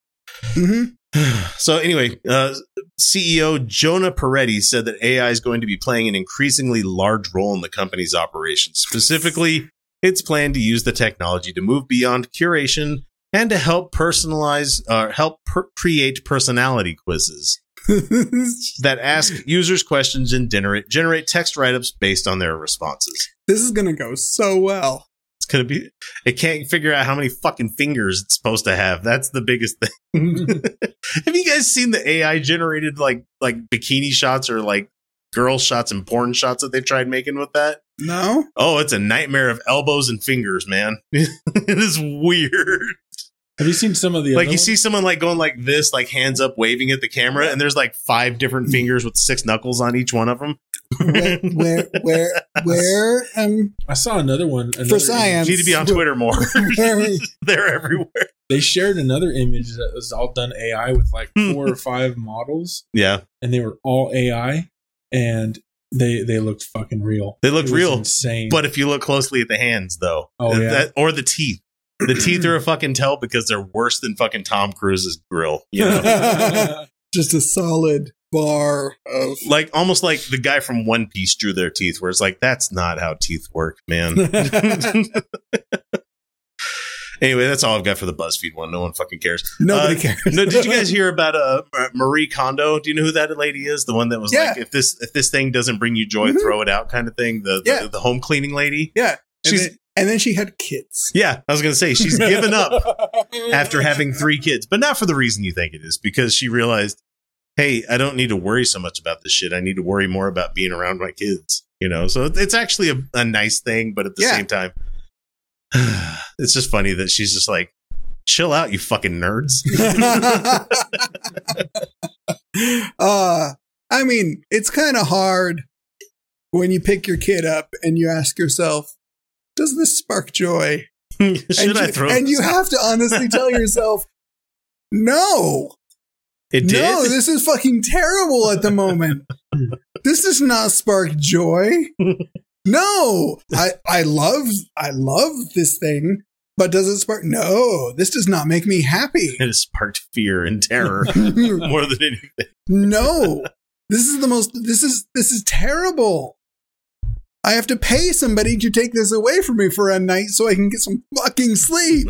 hmm so anyway, uh, CEO Jonah Peretti said that AI is going to be playing an increasingly large role in the company's operations. Specifically, it's planned to use the technology to move beyond curation and to help personalize, uh, help per- create personality quizzes that ask users questions and generate generate text write ups based on their responses. this is gonna go so well. It's gonna be. It can't figure out how many fucking fingers it's supposed to have. That's the biggest thing. have you guys seen the AI generated like like bikini shots or like girl shots and porn shots that they tried making with that? No, Oh, it's a nightmare of elbows and fingers, man. it is weird. Have you seen some of the like you ones? see someone like going like this, like hands up, waving at the camera, and there's like five different hmm. fingers with six knuckles on each one of them. Where where where, where um I saw another one. Another for image. science You need to be on Twitter more. Where- They're everywhere. They shared another image that was all done AI with like Hmm. four or five models, Yeah, and they were all AI, and they they looked fucking real. they looked real. insane. But if you look closely at the hands, though, Oh, yeah. that- or the teeth, the teeth are a fucking tell because they're worse than fucking Tom Cruise's grill. You know, just a solid bar of like almost like the guy from One Piece drew their teeth, where it's like that's not how teeth work, man. Anyway, that's all I've got for the BuzzFeed one. No one fucking cares. Nobody Uh, cares. no, did you guys hear about uh, Marie Kondo? Do you know who that lady is? The one that was Yeah. like, if this if this thing doesn't bring you joy, Mhm. throw it out, kind of thing. The, Yeah. the the home cleaning lady. Yeah. And She's then, and then she had kids. yeah. I was gonna say she's given up after having three kids, but not for the reason you think it is, because she realized, hey, I don't need to worry so much about this shit. I need to worry more about being around my kids. You know, so it's actually a, a nice thing, but at the Yeah. same time, it's just funny that she's just like, chill out, you fucking nerds. uh, I mean, it's kind of hard when you pick your kid up and you ask yourself, does this spark joy? Should and I you, throw? And you out? have to honestly tell yourself, no, It did. no, this is fucking terrible at the moment. this does not spark joy. No, I, I love, I love this thing, but does it spark? No, this does not make me happy. it has sparked fear and terror more than anything. no, this is the most, this is, this is terrible. I have to pay somebody to take this away from me for a night so I can get some fucking sleep.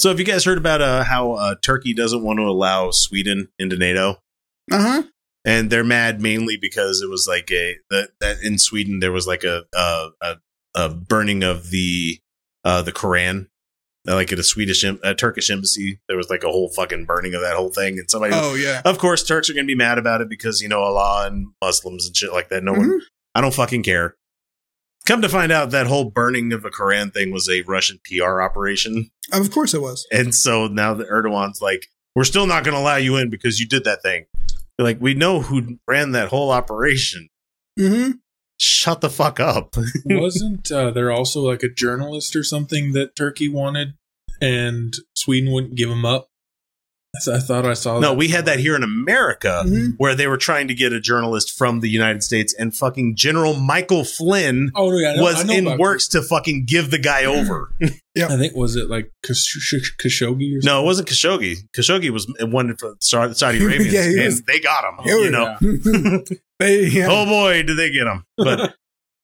So, have you guys heard about uh, how uh, Turkey doesn't want to allow Sweden into NATO? Uh huh. and they're mad mainly because it was like a that, that in Sweden there was like a a, a, a burning of the uh the Quran. Like at a Swedish, a Turkish embassy, there was like a whole fucking burning of that whole thing, and somebody, Oh yeah. of course, Turks are gonna be mad about it because you know Allah and Muslims and shit like that. No one, Mhm. I don't fucking care. Come to find out, that whole burning of a Quran thing was a Russian PR operation, Of course it was. and so now that Erdogan's like, we're still not going to allow you in because you did that thing. They're like, we know who ran that whole operation. hmm Shut the fuck up. Wasn't uh, there also like a journalist or something that Turkey wanted and Sweden wouldn't give him up? I, thought I saw no, that. we had that here in America Mhm. where they were trying to get a journalist from the United States, and fucking General Michael Flynn Oh, yeah, know- was in about works to fucking give the guy over. yeah, I think was it like Kash- Khashoggi or no, it wasn't Khashoggi. Khashoggi was one for Saudi Saudi Arabians, Yeah, and was- they got him. Yeah, you know, They- yeah. oh boy, did they get him! But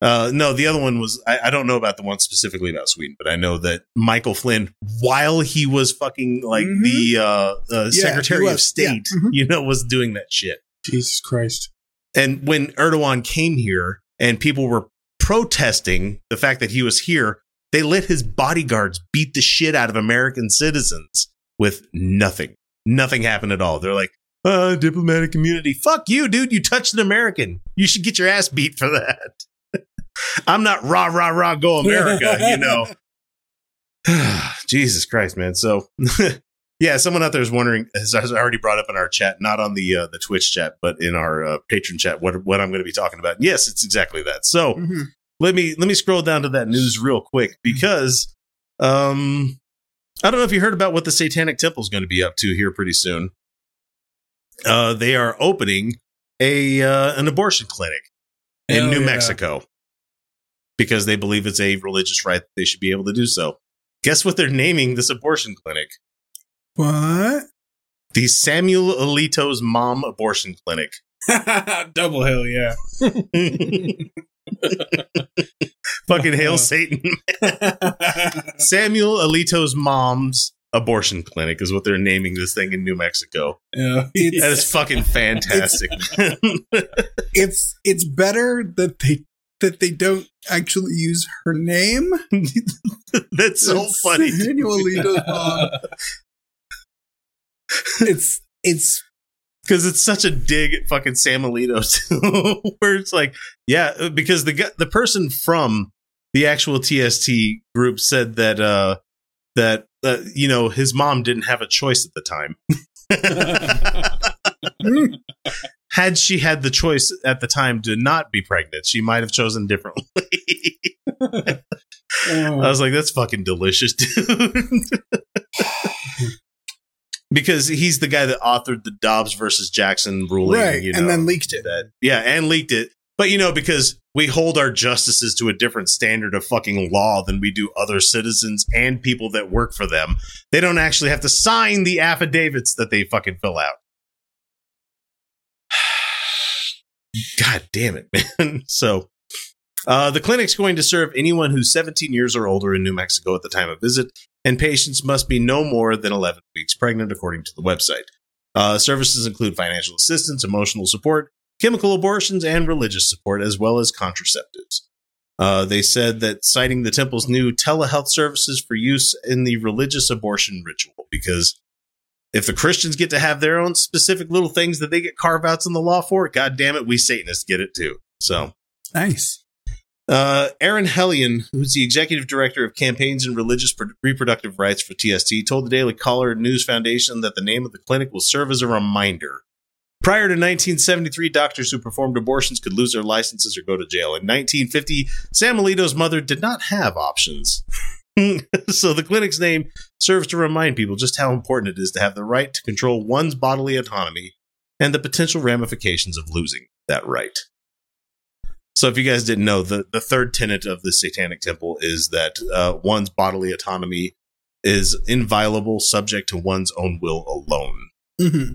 uh, no, the other one was I, I don't know about the one specifically about Sweden, but I know that Michael Flynn, while he was fucking like Mhm. the uh, uh, he Secretary of. State, Yeah. Mhm. you know, was doing that shit. Jesus Christ. And when Erdogan came here and people were protesting the fact that he was here, they let his bodyguards beat the shit out of American citizens with nothing. Nothing happened at all. They're like, uh, diplomatic immunity. Fuck you, dude. You touched an American. You should get your ass beat for that. I'm not rah, rah, rah, go America, you know. Jesus Christ, man. So, yeah, someone out there is wondering, has, I already brought up in our chat, not on the uh, the Twitch chat, but in our uh, Patreon chat, what what I'm going to be talking about. Yes, it's exactly that. So, Mhm. let me let me scroll down to that news real quick because um I don't know if you heard about what the Satanic Temple is going to be up to here pretty soon. Uh they are opening a uh, an abortion clinic in Hell New yeah. Mexico because they believe it's a religious right that they should be able to do so. Guess what they're naming this abortion clinic? What? The Samuel Alito's Mom Abortion Clinic. Double hell yeah. Fucking hail Satan. Samuel Alito's mom's abortion clinic is what they're naming this thing in New Mexico. yeah. That is fucking fantastic. man. it's it's better that they that they don't actually use her name. That's so It's funny. Samuel Alito's. It's it's Because it's such a dig at fucking Sam Alito too, where it's like, yeah, because the the person from the actual TST group said that uh that uh, you know his mom didn't have a choice at the time. Had she had the choice at the time to not be pregnant, she might have chosen differently. Oh. I was like, that's fucking delicious, dude. because he's the guy that authored the Dobbs versus Jackson ruling, right, you know, and then leaked it. that yeah, and leaked it. But you know, because we hold our justices to a different standard of fucking law than we do other citizens and people that work for them. They don't actually have to sign the affidavits that they fucking fill out. God damn it, man. So uh, the clinic's going to serve anyone who's 17 years or older in New Mexico at the time of visit and patients must be no more than 11 weeks pregnant, according to the website. Uh, services include financial assistance, emotional support, chemical abortions, and religious support, as well as contraceptives. Uh, they said that citing the temple's new telehealth services for use in the religious abortion ritual, because if the Christians get to have their own specific little things that they get carve outs in the law for, god damn it, we Satanists get it too. So Nice. uh, Erin Helian, who's the executive director of campaigns and religious pro- reproductive rights for TST, told the Daily Caller News Foundation that the name of the clinic will serve as a reminder. Prior to 1973, doctors who performed abortions could lose their licenses or go to jail. In 1950, Sam Alito's mother did not have options. so the clinic's name serves to remind people just how important it is to have the right to control one's bodily autonomy and the potential ramifications of losing that right. So, if you guys didn't know, the, the third tenet of the Satanic Temple is that uh, one's bodily autonomy is inviolable, subject to one's own will alone. hmm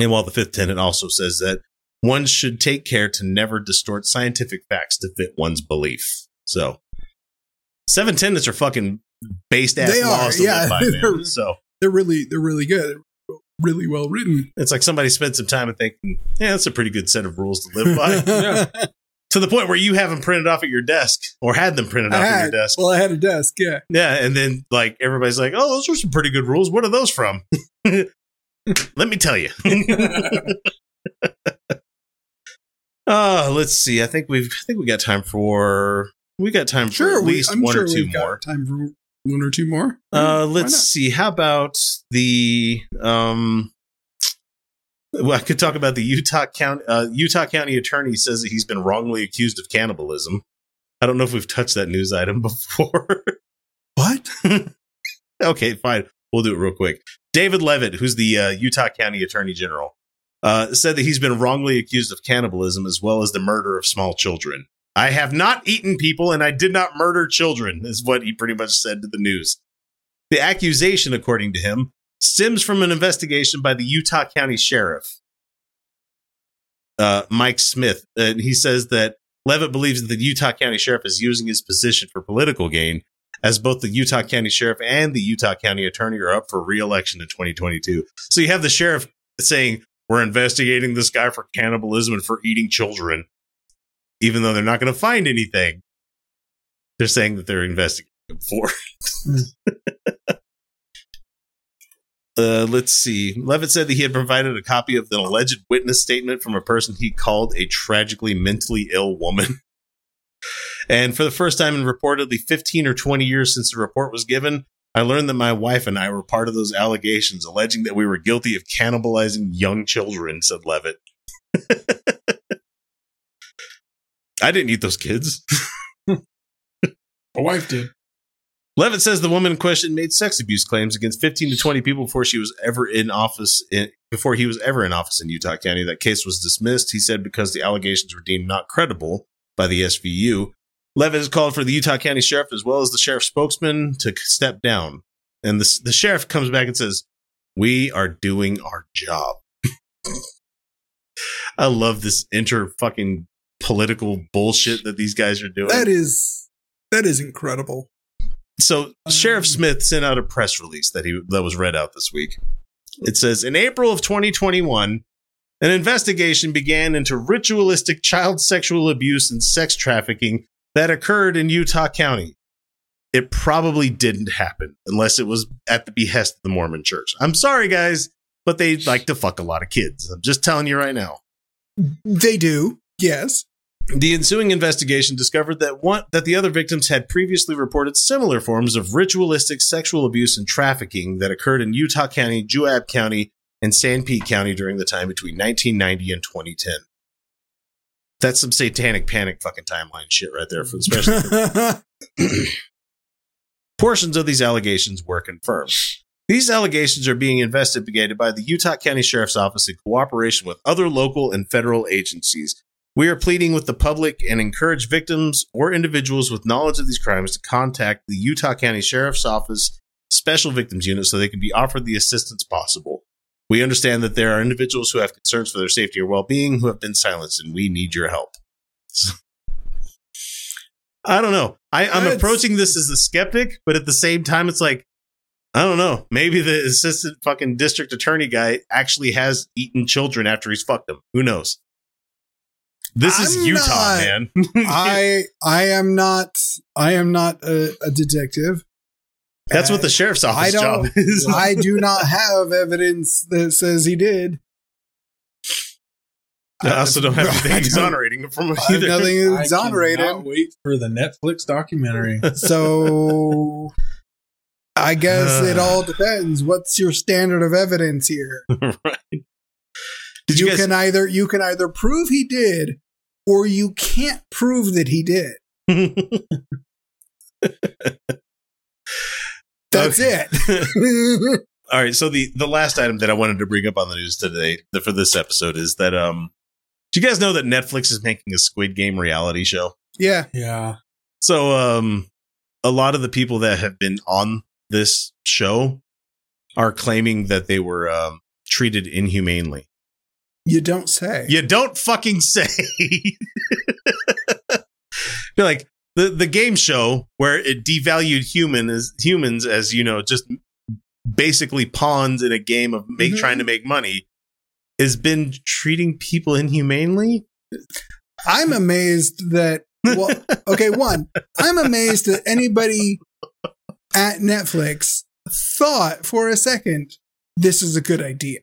And while the fifth tenet also says that one should take care to never distort scientific facts to fit one's belief. So, seven tenets are fucking based ass They are, laws yeah. by. So, They're really they're really good. Really well written. it's like somebody spent some time and thinking, yeah, that's a pretty good set of rules to live by. Yeah. to the point where you have them printed off at your desk or had them printed I off at your desk. well, I had a desk. Yeah. Yeah, and then like everybody's like, "Oh, those are some pretty good rules. What are those from?" Let me tell you. uh, let's see. I think we've I think we got time for we got time for Sure. at we- least I'm one sure or two we've got more. Time for one or two more. Uh, let's see. How about the um well, I could talk about the Utah County uh, Utah County attorney says that he's been wrongly accused of cannibalism. I don't know if we've touched that news item before. What? okay, fine. We'll do it real quick. David Leavitt, who's the uh, Utah County Attorney General, uh, said that he's been wrongly accused of cannibalism as well as the murder of small children. I have not eaten people and I did not murder children, is what he pretty much said to the news. The accusation, according to him, stems from an investigation by the Utah County Sheriff, uh, Mike Smith. And he says that Leavitt believes that the Utah County Sheriff is using his position for political gain as both the Utah County Sheriff and the Utah County Attorney are up for re-election in 2022. So you have the sheriff saying, "We're investigating this guy for cannibalism and for eating children," even though they're not going to find anything. They're saying that they're investigating him for. Uh, let's see. Leavitt said that he had provided a copy of an alleged witness statement from a person he called a tragically mentally ill woman. And for the first time in reportedly 15 or 20 years since the report was given, I learned that my wife and I were part of those allegations alleging that we were guilty of cannibalizing young children, said Leavitt. I didn't eat those kids. My wife did. Leavitt says the woman in question made sex abuse claims against 15 to 20 people before she was ever in office in, before he was ever in office in Utah County. That case was dismissed, he said, because the allegations were deemed not credible by the SVU. Leavitt has called for the Utah County Sheriff as well as the sheriff's spokesman to step down. And the, the sheriff comes back and says, We are doing our job. I love this inter fucking political bullshit that these guys are doing. That is that is incredible. So Sheriff Um, Smith sent out a press release that he that was read out this week. It says in April of 2021, an investigation began into ritualistic child sexual abuse and sex trafficking that occurred in Utah County. It probably didn't happen unless it was at the behest of the Mormon church. I'm sorry guys, but they like to fuck a lot of kids. I'm just telling you right now. They do. Yes. The ensuing investigation discovered that one that the other victims had previously reported similar forms of ritualistic sexual abuse and trafficking that occurred in Utah County, Juab County, and Sanpete County during the time between 1990 and 2010. That's some satanic panic fucking timeline shit right there, for, especially for portions of these allegations were confirmed. These allegations are being investigated by the Utah County Sheriff's Office in cooperation with other local and federal agencies. We are pleading with the public and encourage victims or individuals with knowledge of these crimes to contact the Utah County Sheriff's Office Special Victims Unit so they can be offered the assistance possible. We understand that there are individuals who have concerns for their safety or well being who have been silenced, and we need your help. I don't know. I, I'm That's- approaching this as a skeptic, but at the same time, it's like I don't know. Maybe the assistant fucking district attorney guy actually has eaten children after he's fucked them. Who knows? This is I'm Utah, not- man. I I am not I am not a, a detective. That's what the Uh, sheriff's office job is. I do not have evidence that says he did. I also don't have anything exonerating him from it I have either. nothing to I exonerate cannot him. Wait for the Netflix documentary. So I guess it all depends. What's your standard of evidence here? right. Did you, you guys? can either you can either prove he did or you can't prove that he did. That's it. All right. So the the last item that I wanted to bring up on the news today the, for this episode is that um, do you guys know that Netflix is making a Squid Game reality show? yeah. yeah. So um, a lot of the people that have been on this show are claiming that they were um, treated inhumanely. You don't say. You don't fucking say. You're like the the game show where it devalued human as humans as you know just basically pawns in a game of make Mhm. trying to make money has been treating people inhumanely. I'm amazed that well okay, one, I'm amazed that anybody at Netflix thought for a second this is a good idea.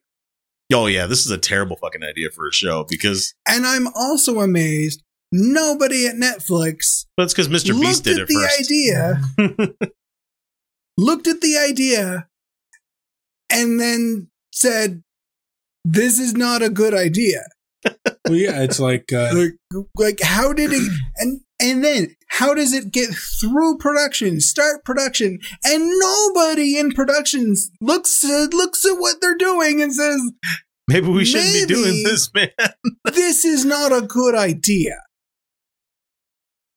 Oh yeah, this is a terrible fucking idea for a show because And I'm also amazed nobody at Netflix that's because Mr. Beast looked did at it the first. idea, looked at the idea, and then said, "This is not a good idea." Well, yeah, it's like uh, Like, like how did it? And and then how does it get through production, start production, and nobody in productions looks at, looks at what they're doing and says, Maybe we shouldn't be doing this, man. "This is not a good idea."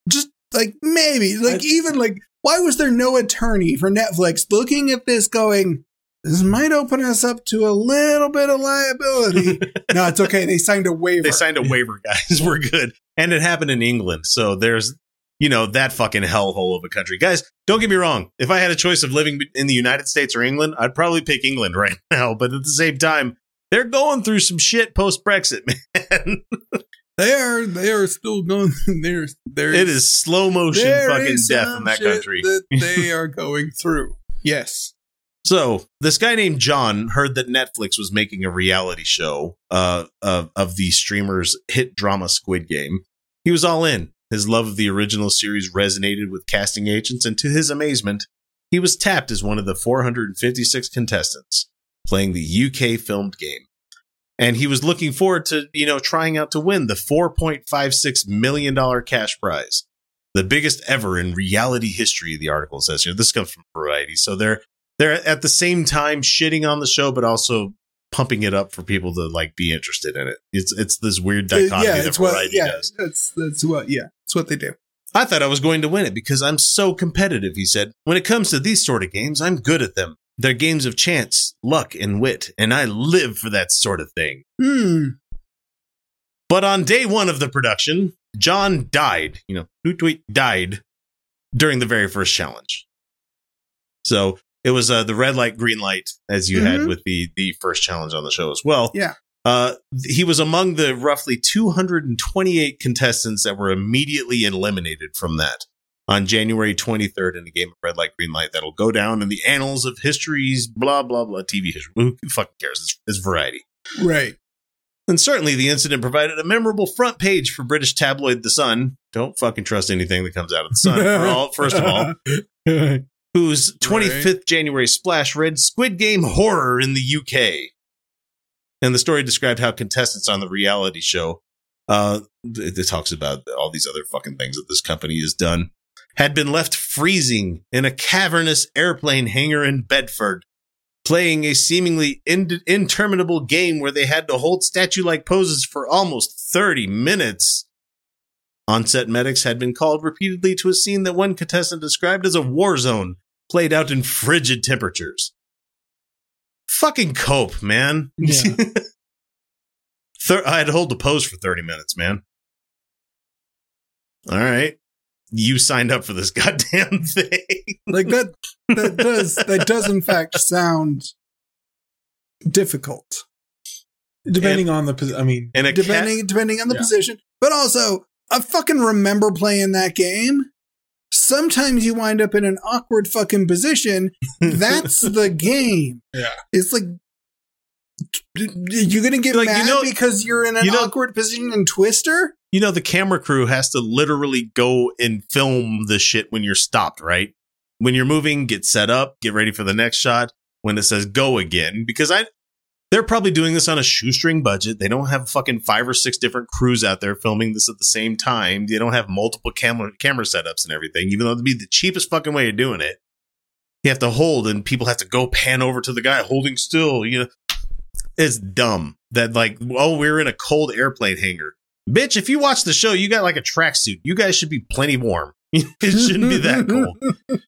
Just like maybe, like I- even like, why was there no attorney for Netflix looking at this, going, "This might open us up to a little bit of liability"? no, it's okay. They signed a waiver. They signed a waiver, guys. We're good. And it happened in England. So there's, you know, that fucking hellhole of a country. Guys, don't get me wrong. If I had a choice of living in the United States or England, I'd probably pick England right now. But at the same time, they're going through some shit post Brexit, man. They are they are still going. Through there's there it is slow motion fucking death in that country. that they are going through. Yes. So this guy named John heard that Netflix was making a reality show uh, of of the streamer's hit drama Squid Game. He was all in. His love of the original series resonated with casting agents, and to his amazement, he was tapped as one of the 456 contestants playing the UK filmed game. And he was looking forward to, you know, trying out to win the $4.56 million cash prize. The biggest ever in reality history, the article says here. This comes from Variety. So they're they're at the same time shitting on the show, but also pumping it up for people to like be interested in it. It's it's this weird dichotomy yeah, that it's what. Variety Yeah, does. that's that's what. Yeah, it's what they do. I thought I was going to win it because I'm so competitive, he said. When it comes to these sort of games, I'm good at them. They're games of chance, luck, and wit, and I live for that sort of thing. Hmm. But on day one of the production, John died, you know, tweet died during the very first challenge. So it was uh, the red light, green light, as you had Mhm. with the the first challenge on the show as well. Yeah. Uh, he was among the roughly 228 contestants that were immediately eliminated from that on January 23rd in a game of red light, green light that'll go down in the annals of history's blah blah blah TV history. Who fucking cares? It's, it's variety. Right. And certainly the incident provided a memorable front page for British tabloid The Sun. Don't fucking trust anything that comes out of The Sun, for all, first of all. Whose 25th January splash read Squid Game Horror in the UK. And the story described how contestants on the reality show, uh, it, it talks about all these other fucking things that this company has done, had been left freezing in a cavernous airplane hangar in Bedford playing a seemingly in- interminable game where they had to hold statue like poses for almost 30 minutes. On-set medics had been called repeatedly to a scene that one contestant described as a war zone played out in frigid temperatures. Fucking cope, man. Yeah. Thir- I had to hold the pose for 30 minutes, man. All right. you signed up for this goddamn thing. Like that that does that does in fact sound difficult. Depending on the, I mean, And depending cat, depending on the Yeah. position. But also, I fucking remember playing that game. Sometimes you wind up in an awkward fucking position. That's the game. Yeah. It's like you're gonna get Like, you mad know- because you're in an you know- awkward position in Twister. you know, the camera crew has to literally go and film the shit when you're stopped, right? When you're moving, get set up, get ready for the next shot. When it says go again, because I, they're probably doing this on a shoestring budget. They don't have fucking five or six different crews out there filming this at the same time. They don't have multiple camera camera setups and everything, even though it'd be the cheapest fucking way of doing it. You have to hold, and people have to go pan over to the guy holding still. You know, it's dumb that like, oh, we're in a cold airplane hangar. Bitch, if you watch the show, you got like a tracksuit. You guys should be plenty warm. it shouldn't be that cold.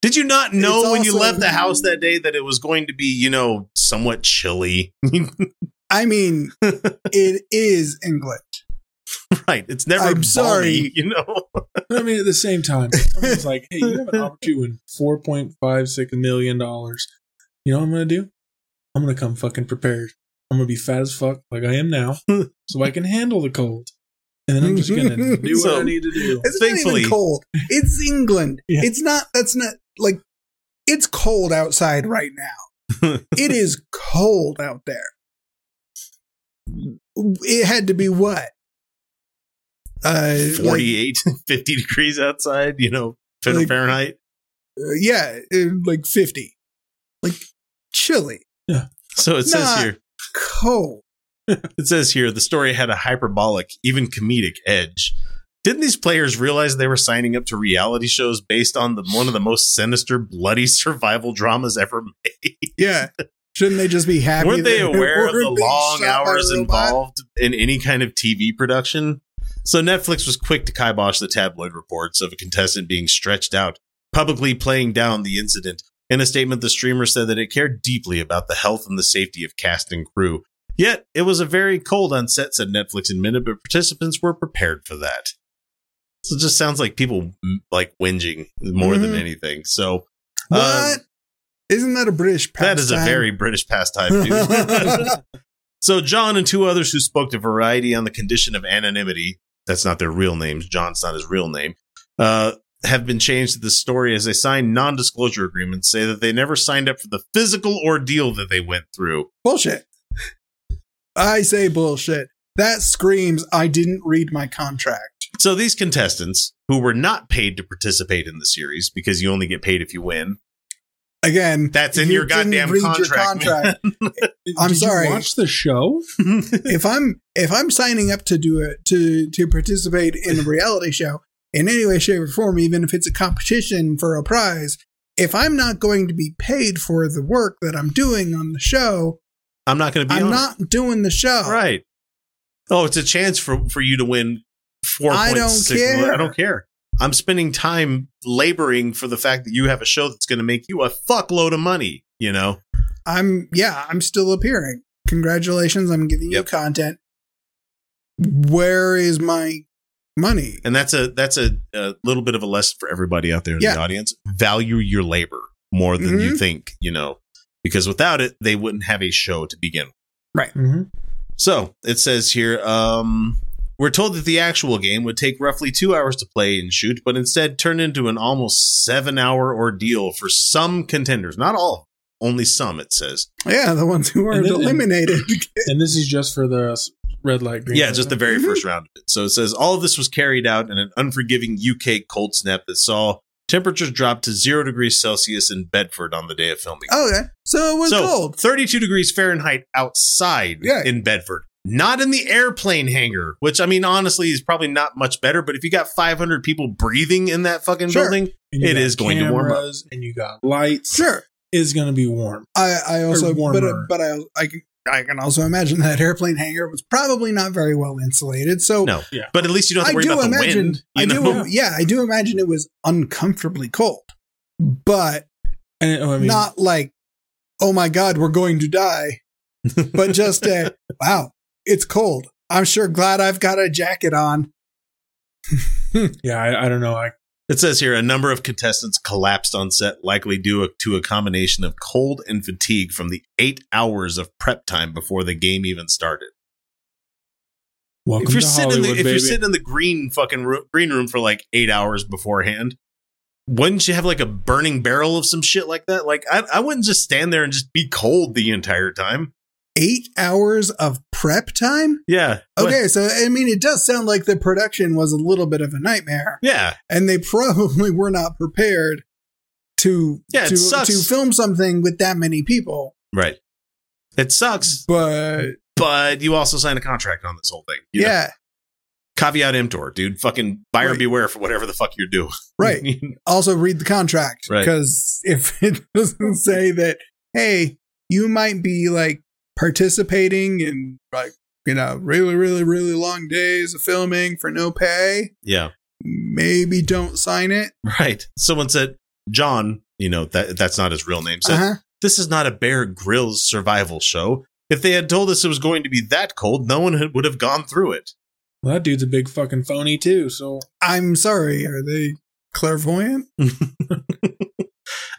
Did you not know It's when you left the house that day that it was going to be, you know, somewhat chilly? I mean, it is England. right. It's never I'm balmy, sorry. you know. I mean, at the same time, someone's like, "Hey, you have an opportunity to win four point five six million dollars. You know what I'm gonna do? I'm gonna come fucking prepared. I'm gonna be fat as fuck, like I am now, so I can handle the cold. And then I'm just gonna do So- what I need to do. It's not even cold. It's England. Yeah. It's not. That's not like. It's cold outside right now. it is cold out there. It had to be what? Uh, like, 48, 50 degrees outside, you know, Like- Fahrenheit. uh, yeah, uh, like fifty, like chilly, Yeah. So it says here, cold. it says here, the story had a hyperbolic, even comedic edge. Didn't these players realize they were signing up to reality shows based on the one of the most sinister, bloody survival dramas ever made? Yeah, shouldn't they just be happy? Weren't they aware of the long shot by a hours involved in any kind of TV production? So Netflix was quick to kibosh the tabloid reports of a contestant being stretched out, publicly playing down the incident. In a statement, the streamer said that it cared deeply about the health and the safety of cast and crew. Yet, it was a very cold on set, said Netflix admitted, but participants were prepared for that. So it just sounds like people like whinging more than Mhm. anything. So, um, What? Isn't that a British pastime? that is a very British pastime. So John and two others who spoke to Variety on the condition of anonymity, that's not their real names, John's not his real name, uh, have been changed to the story as they signed non-disclosure agreements, say that they never signed up for the physical ordeal that they went through. bullshit. I say bullshit. That screams I didn't read my contract. So these contestants, who were not paid to participate in the series because you only get paid if you win, Again, that's in you your didn't goddamn read your contract. contract. I'm Did sorry. You watch the show? if I'm if I'm signing up to do it to to participate in a reality show in any way, shape, or form, even if it's a competition for a prize, if I'm not going to be paid for the work that I'm doing on the show, I'm not going to be I'm on not doing the show. Right. Oh, it's a chance for for you to win four. I don't care. I don't care. I'm spending time laboring for the fact that you have a show that's going to make you a fuckload of money. You know. I'm yeah, I'm still appearing. Congratulations, I'm giving Yep. you content. Where is my money? And that's a that's a, a little bit of a lesson for everybody out there in Yeah. the audience. Value your labor more than you Mhm. think. You know, because without it, they wouldn't have a show to begin. with. Mm-hmm. So it says here, um, we're told that the actual game would take roughly two hours to play and shoot, but instead turned into an almost seven hour ordeal for some contenders. Not all, only some, it says. Yeah, the ones who aren't and- eliminated. And this is just for the red light, green Yeah, light, just the right? very Mhm. first round of it. So it says all of this was carried out in an unforgiving UK cold snap that saw temperatures dropped to zero degrees Celsius in Bedford on the day of filming. Oh, okay, so it was so cold. 32 degrees Fahrenheit outside Yeah. in Bedford, not in the airplane hangar, which I mean, honestly, is probably not much better. But if you got 500 people breathing in that fucking Sure. building, And you It got is going to warm up. And you got lights. Sure. It's going to be warm. I, I also, but warmer. but I, I, can- I can also imagine that airplane hangar was probably not very well insulated. So no. Yeah. But at least you don't have to worry do about the imagine, wind. I know? do, yeah, I do imagine it was uncomfortably cold, but And it- I mean, not like, oh my god, we're going to die, but just, uh, wow, it's cold. I'm sure glad I've got a jacket on. Yeah, I, I don't know. I It says here a number of contestants collapsed on set, likely due to a combination of cold and fatigue from the eight hours of prep time before the game even started. welcome if you're to sitting in the Hollywood, if you're sitting in the green fucking green room for like eight hours beforehand, wouldn't you have like a burning barrel of some shit like that? Like I, I wouldn't just stand there and just be cold the entire time. Eight hours of prep time? Yeah. Okay, so I mean, it does sound like the production was a little bit of a nightmare, Yeah. and they probably were not prepared to Yeah, to, to film something with that many people. Right. It sucks, But but you also signed a contract on this whole thing. you know? yeah, Caveat emptor, dude. Fucking buyer Right. beware for whatever the fuck you're doing. right. also read the contract Right. because if it doesn't say that, hey, you might be like participating in like you know really really really long days of filming for no pay, yeah. maybe don't sign it. Right. Someone said, John, you know, that that's not his real name, said, Uh-huh. This is not a Bear Grylls survival show. If they had told us it was going to be that cold, no one had, would have gone through it. well, that dude's a big fucking phony too. So I'm sorry, are they clairvoyant?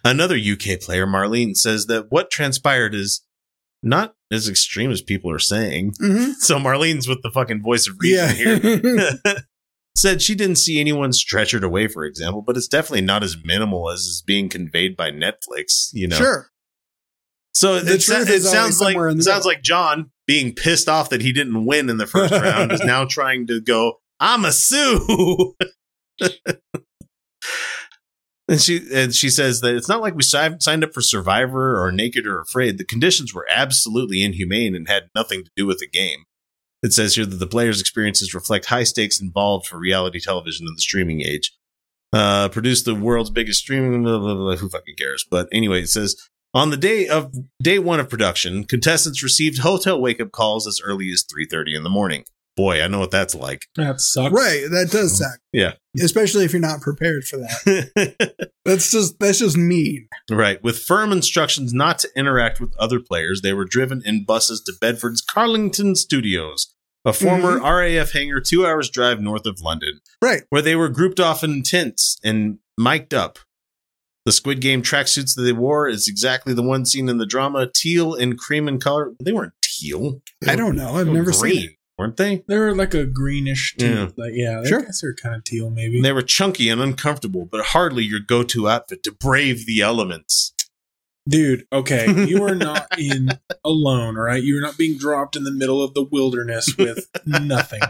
Another UK player, Marlene, says that what transpired is not as extreme as people are saying. Mm-hmm. So Marlene's with the fucking voice of reason Yeah. here. said she didn't see anyone stretchered away, for example, but it's definitely not as minimal as is being conveyed by Netflix. You know, Sure. So The it, sa- it sounds like in the it sounds like John being pissed off that he didn't win in the first round is now trying to go. I'm a sue. And she and she says that it's not like we signed up for Survivor or Naked or Afraid. The conditions were absolutely inhumane and had nothing to do with the game. It says here that the players' experiences reflect high stakes involved for reality television in the streaming age. Uh, produced the world's biggest streaming. Blah, blah, blah, who fucking cares? But anyway, it says on the day of day one of production, contestants received hotel wake up calls as early as three thirty in the morning. Boy, I know what that's like. that sucks. Right. That does suck. Yeah. Especially if you're not prepared for that. That's just that's just mean. right. With firm instructions not to interact with other players, they were driven in buses to Bedford's Cardington Studios, a former mm-hmm. RAF hangar two hours drive north of London, Right. where they were grouped off in tents and mic'd up. The Squid Game tracksuits that they wore is exactly the one seen in the drama, teal and cream in color. They weren't teal. They I were- don't know. I've never green, seen it. Weren't they? They were like a greenish teal. Yeah. Like yeah, Sure. I guess they're kind of teal maybe. They were chunky and uncomfortable, but hardly your go-to outfit to brave the elements. Dude, okay, you are not in alone, all right? You're not being dropped in the middle of the wilderness with nothing.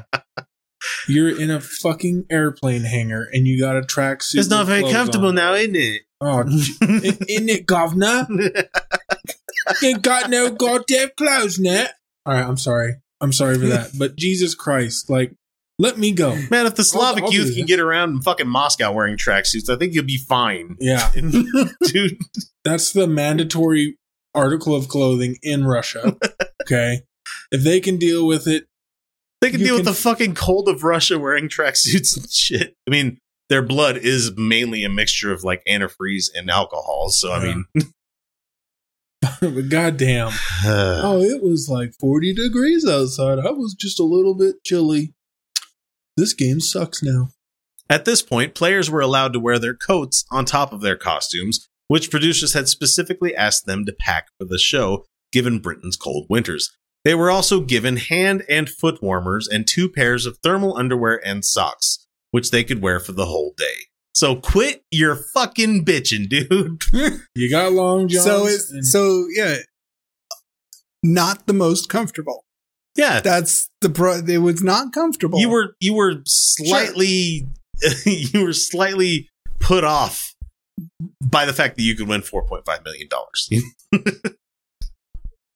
You're in a fucking airplane hangar and you got a tracksuit. It's not very comfortable on. now, isn't it? Oh, isn't it, governor? You got no goddamn clothes, net. All right, I'm sorry. I'm sorry for that. But Jesus Christ, like, let me go. Man, if the Slavic I'll do youth can get around in fucking Moscow wearing tracksuits, I think you'll be fine. Yeah, Dude, that's the mandatory article of clothing in Russia. Okay. If they can deal with it, they can You deal with the fucking cold of Russia wearing tracksuits and shit. I mean, their blood is mainly a mixture of like antifreeze and alcohol. So, I Yeah. mean, but goddamn. Oh, it was like 40 degrees outside. I was just a little bit chilly. This game sucks now. At this point, players were allowed to wear their coats on top of their costumes, which producers had specifically asked them to pack for the show, given Britain's cold winters. They were also given hand and foot warmers and two pairs of thermal underwear and socks, which they could wear for the whole day. So quit your fucking bitching, dude. You got long johns. so it's and- so yeah. Not the most comfortable. Yeah, That's the pro. It was not comfortable. you were you were slightly you were slightly put off by the fact that you could win four point five million dollars.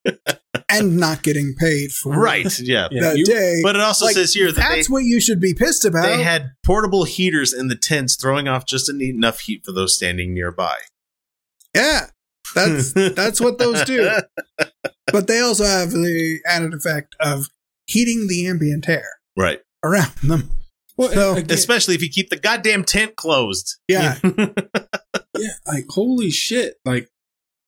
and not getting paid for right? Yeah, Yeah, that you- day. But it also Like, says here that they, that's what you should be pissed about. they had portable heaters in the tents, throwing off just enough heat for those standing nearby. yeah, that's that's what those do. But they also have the added effect of heating the ambient air right. around them. well, so- again, Especially if you keep the goddamn tent closed. Yeah. yeah, like holy shit. Like,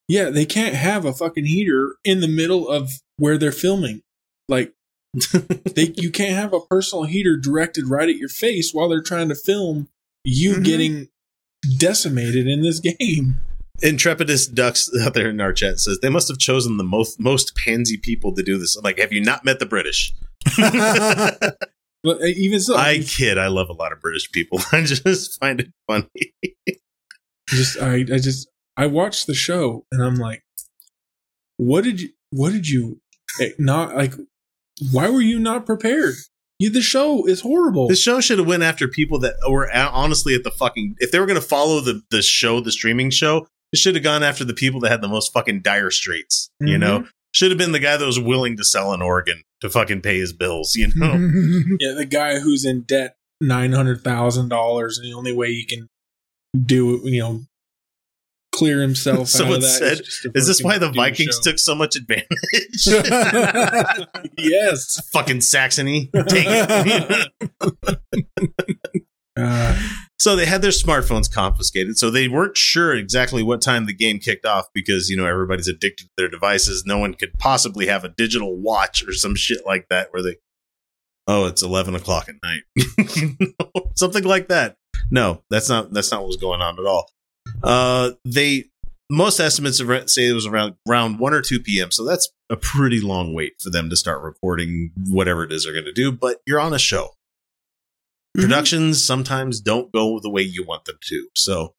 yeah, they can't have a fucking heater in the middle of where they're filming. Like, they, you can't have a personal heater directed right at your face while they're trying to film you Mhm. getting decimated in this game. Intrepidus Ducks out there in our chat says they must have chosen the most most pansy people to do this. I'm like, have you not met the British? But uh, even so, I kid. I love a lot of British people. I just find it funny. just I, I just I watched the show and I'm like, what did you what did you eh, not like? Why were you not prepared? You, the show is horrible. The show should have went after people that were a- honestly at the fucking. If they were going to follow the the show, the streaming show, it should have gone after the people that had the most fucking dire straits. You Mhm. know, should have been the guy that was willing to sell an organ to fucking pay his bills. You know, yeah, the guy who's in debt nine hundred thousand dollars, and the only way he can do you know clear himself. out Someone of that said, is this why the Vikings show. took so much advantage? yes. fucking Saxony, take it. Uh, So they had their smartphones confiscated. So they weren't sure exactly what time the game kicked off because, you know, everybody's addicted to their devices. No one could possibly have a digital watch or some shit like that where they, oh, it's 11 o'clock at night. You know, Something like that. No, that's not, that's not what was going on at all. Uh, they, most estimates say it was around, around 1 or 2 p.m. So that's a pretty long wait for them to start recording whatever it is they're going to do. But you're on a show productions sometimes don't go the way you want them to. So,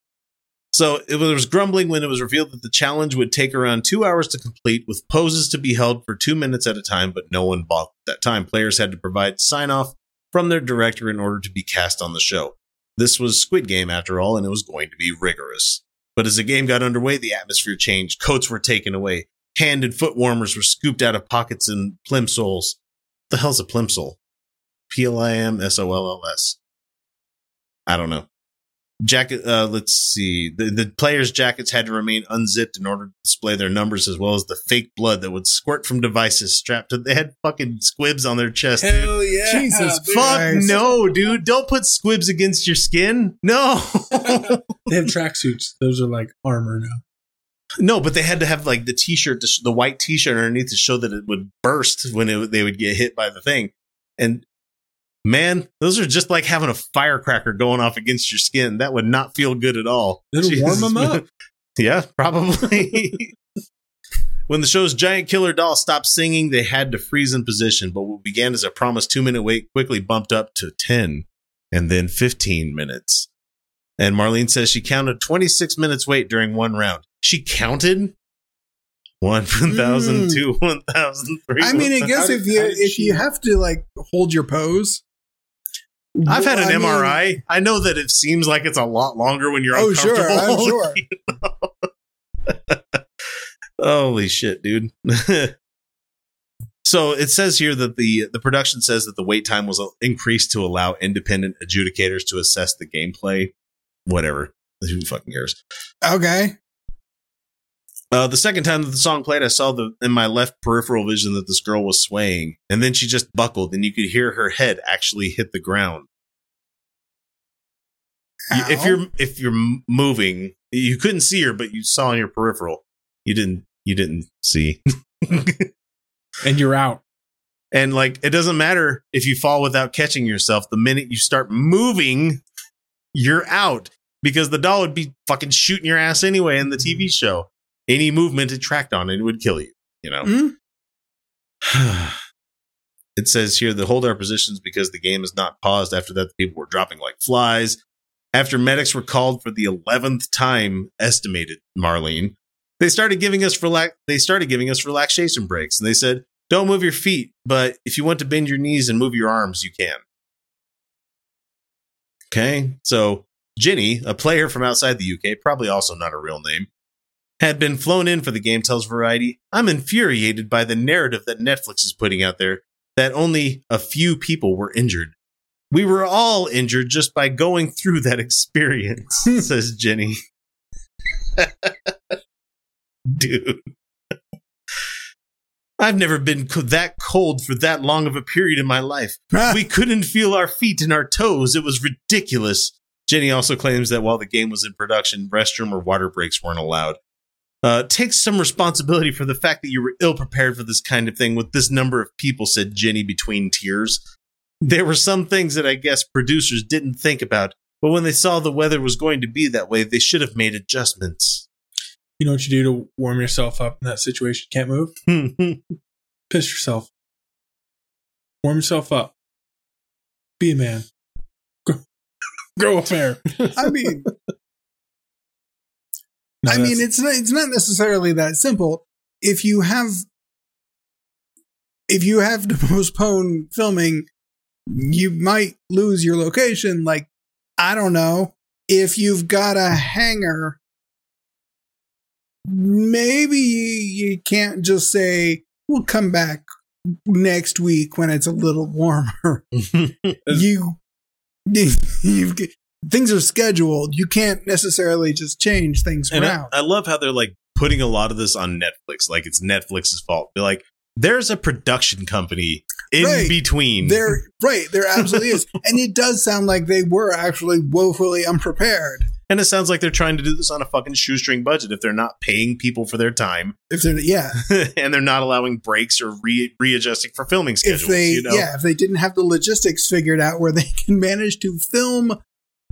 so it was grumbling when it was revealed that the challenge would take around two hours to complete, with poses to be held for two minutes at a time. But no one bought that time. Players had to provide sign off from their director in order to be cast on the show. This was Squid Game after all, and it was going to be rigorous. But as the game got underway, the atmosphere changed. Coats were taken away. Hand and foot warmers were scooped out of pockets and plimsolls. The hell's a plimsoll? P L I M S O L L S. I don't know. Jacket. Uh, let's see. The, the players' jackets had to remain unzipped in order to display their numbers, as well as the fake blood that would squirt from devices strapped to. They had fucking squibs on their chest. dude. hell yeah! Jesus dude. Fuck Christ. no, dude! Don't put squibs against your skin. No, They have tracksuits. Those are like armor now. no. But they had to have like the t-shirt, the white t-shirt underneath to show that it would burst when it, they would get hit by the thing. And man, those are just like having a firecracker going off against your skin. That would not feel good at all. It'll warm them up. yeah, probably. when the show's giant killer doll stopped singing, they had to freeze in position. But what began as a promised two minute wait quickly bumped up to 10 and then 15 minutes. And Marlene says she counted 26 minutes wait during one round. She counted 1,000, Mm. 2, 1,000, I mean, I guess if you if you have to like hold your pose, I've had an I mean- MRI. I know that it seems like it's a lot longer when you're Oh, sure, uncomfortable. I'm sure. Holy shit, dude. so it says here that the the production says that the wait time was uh, increased to allow independent adjudicators to assess the gameplay. Whatever. Who fucking cares? Okay. Uh, the second time that the song played, I saw the in my left peripheral vision that this girl was swaying, and then she just buckled, and you could hear her head actually hit the ground. You- if you're if you're moving, you couldn't see her, but you saw in your peripheral. You didn't. You didn't see. and you're out. And like, it doesn't matter if you fall without catching yourself. The minute you start moving, you're out because the doll would be fucking shooting your ass anyway in the TV show. Any movement it tracked on it would kill you. You know. Hmm? it says here the hold our positions because the game is not paused. After that, the people were dropping like flies. After medics were called for the eleventh time, estimated Marlene, they started giving us relax. They started giving us relaxation breaks, and they said, "Don't move your feet, but if you want to bend your knees and move your arms, you can." Okay, so Ginny, a player from outside the UK, probably also not a real name, had been flown in for the game. Tells Variety, "I'm infuriated by the narrative that Netflix is putting out there that only a few people were injured." We were all injured just by going through that experience, hmm. says Jenny. Dude. I've never been co- that cold for that long of a period in my life. Ah. We couldn't feel our feet and our toes. It was ridiculous. Jenny also claims that while the game was in production, restroom or water breaks weren't allowed. Uh, take some responsibility for the fact that you were ill prepared for this kind of thing with this number of people, said Jenny between tears. There were some things that I guess producers didn't think about, but when they saw the weather was going to be that way, they should have made adjustments. You know what you do to warm yourself up in that situation? Can't move? Piss yourself. Warm yourself up. Be a man. Grow, grow a pair. I mean, No, I mean, it's not, it's not necessarily that simple. If you have, if you have to postpone filming, you might lose your location. Like, I don't know. If you've got a hangar, maybe you can't just say, we'll come back next week when it's a little warmer. you, you've, things are scheduled. You can't necessarily just change things And I, around. I love how they're like putting a lot of this on Netflix, like it's Netflix's fault. They're like, there's a production company in Right. between. There, right, there absolutely is, and it does sound like they were actually woefully unprepared. and it sounds like they're trying to do this on a fucking shoestring budget if they're not paying people for their time If they're, yeah, and they're not allowing breaks or re- readjusting for filming schedules. if they, you know? yeah, if they didn't have the logistics figured out where they can manage to film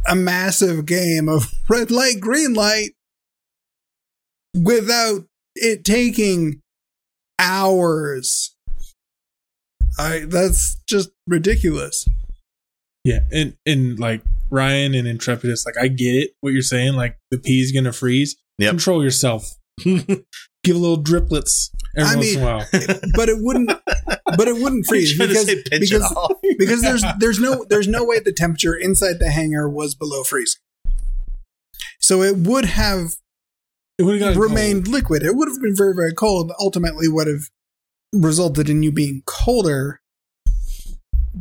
a massive game of red light, green light without it taking hours. I that's just ridiculous. Yeah, and and like Ryan and Intrepidus, like I get it what you're saying. Like the pea's gonna freeze. Yep. Control yourself. Give a little driplets every I once mean- in a while. But it wouldn't but it wouldn't Are you freeze because to say pinch because- it off? because there's there's no there's no way the temperature inside the hangar was below freezing. So it would have It would have remained liquid. It would have been very very cold. Ultimately, would have resulted in you being colder.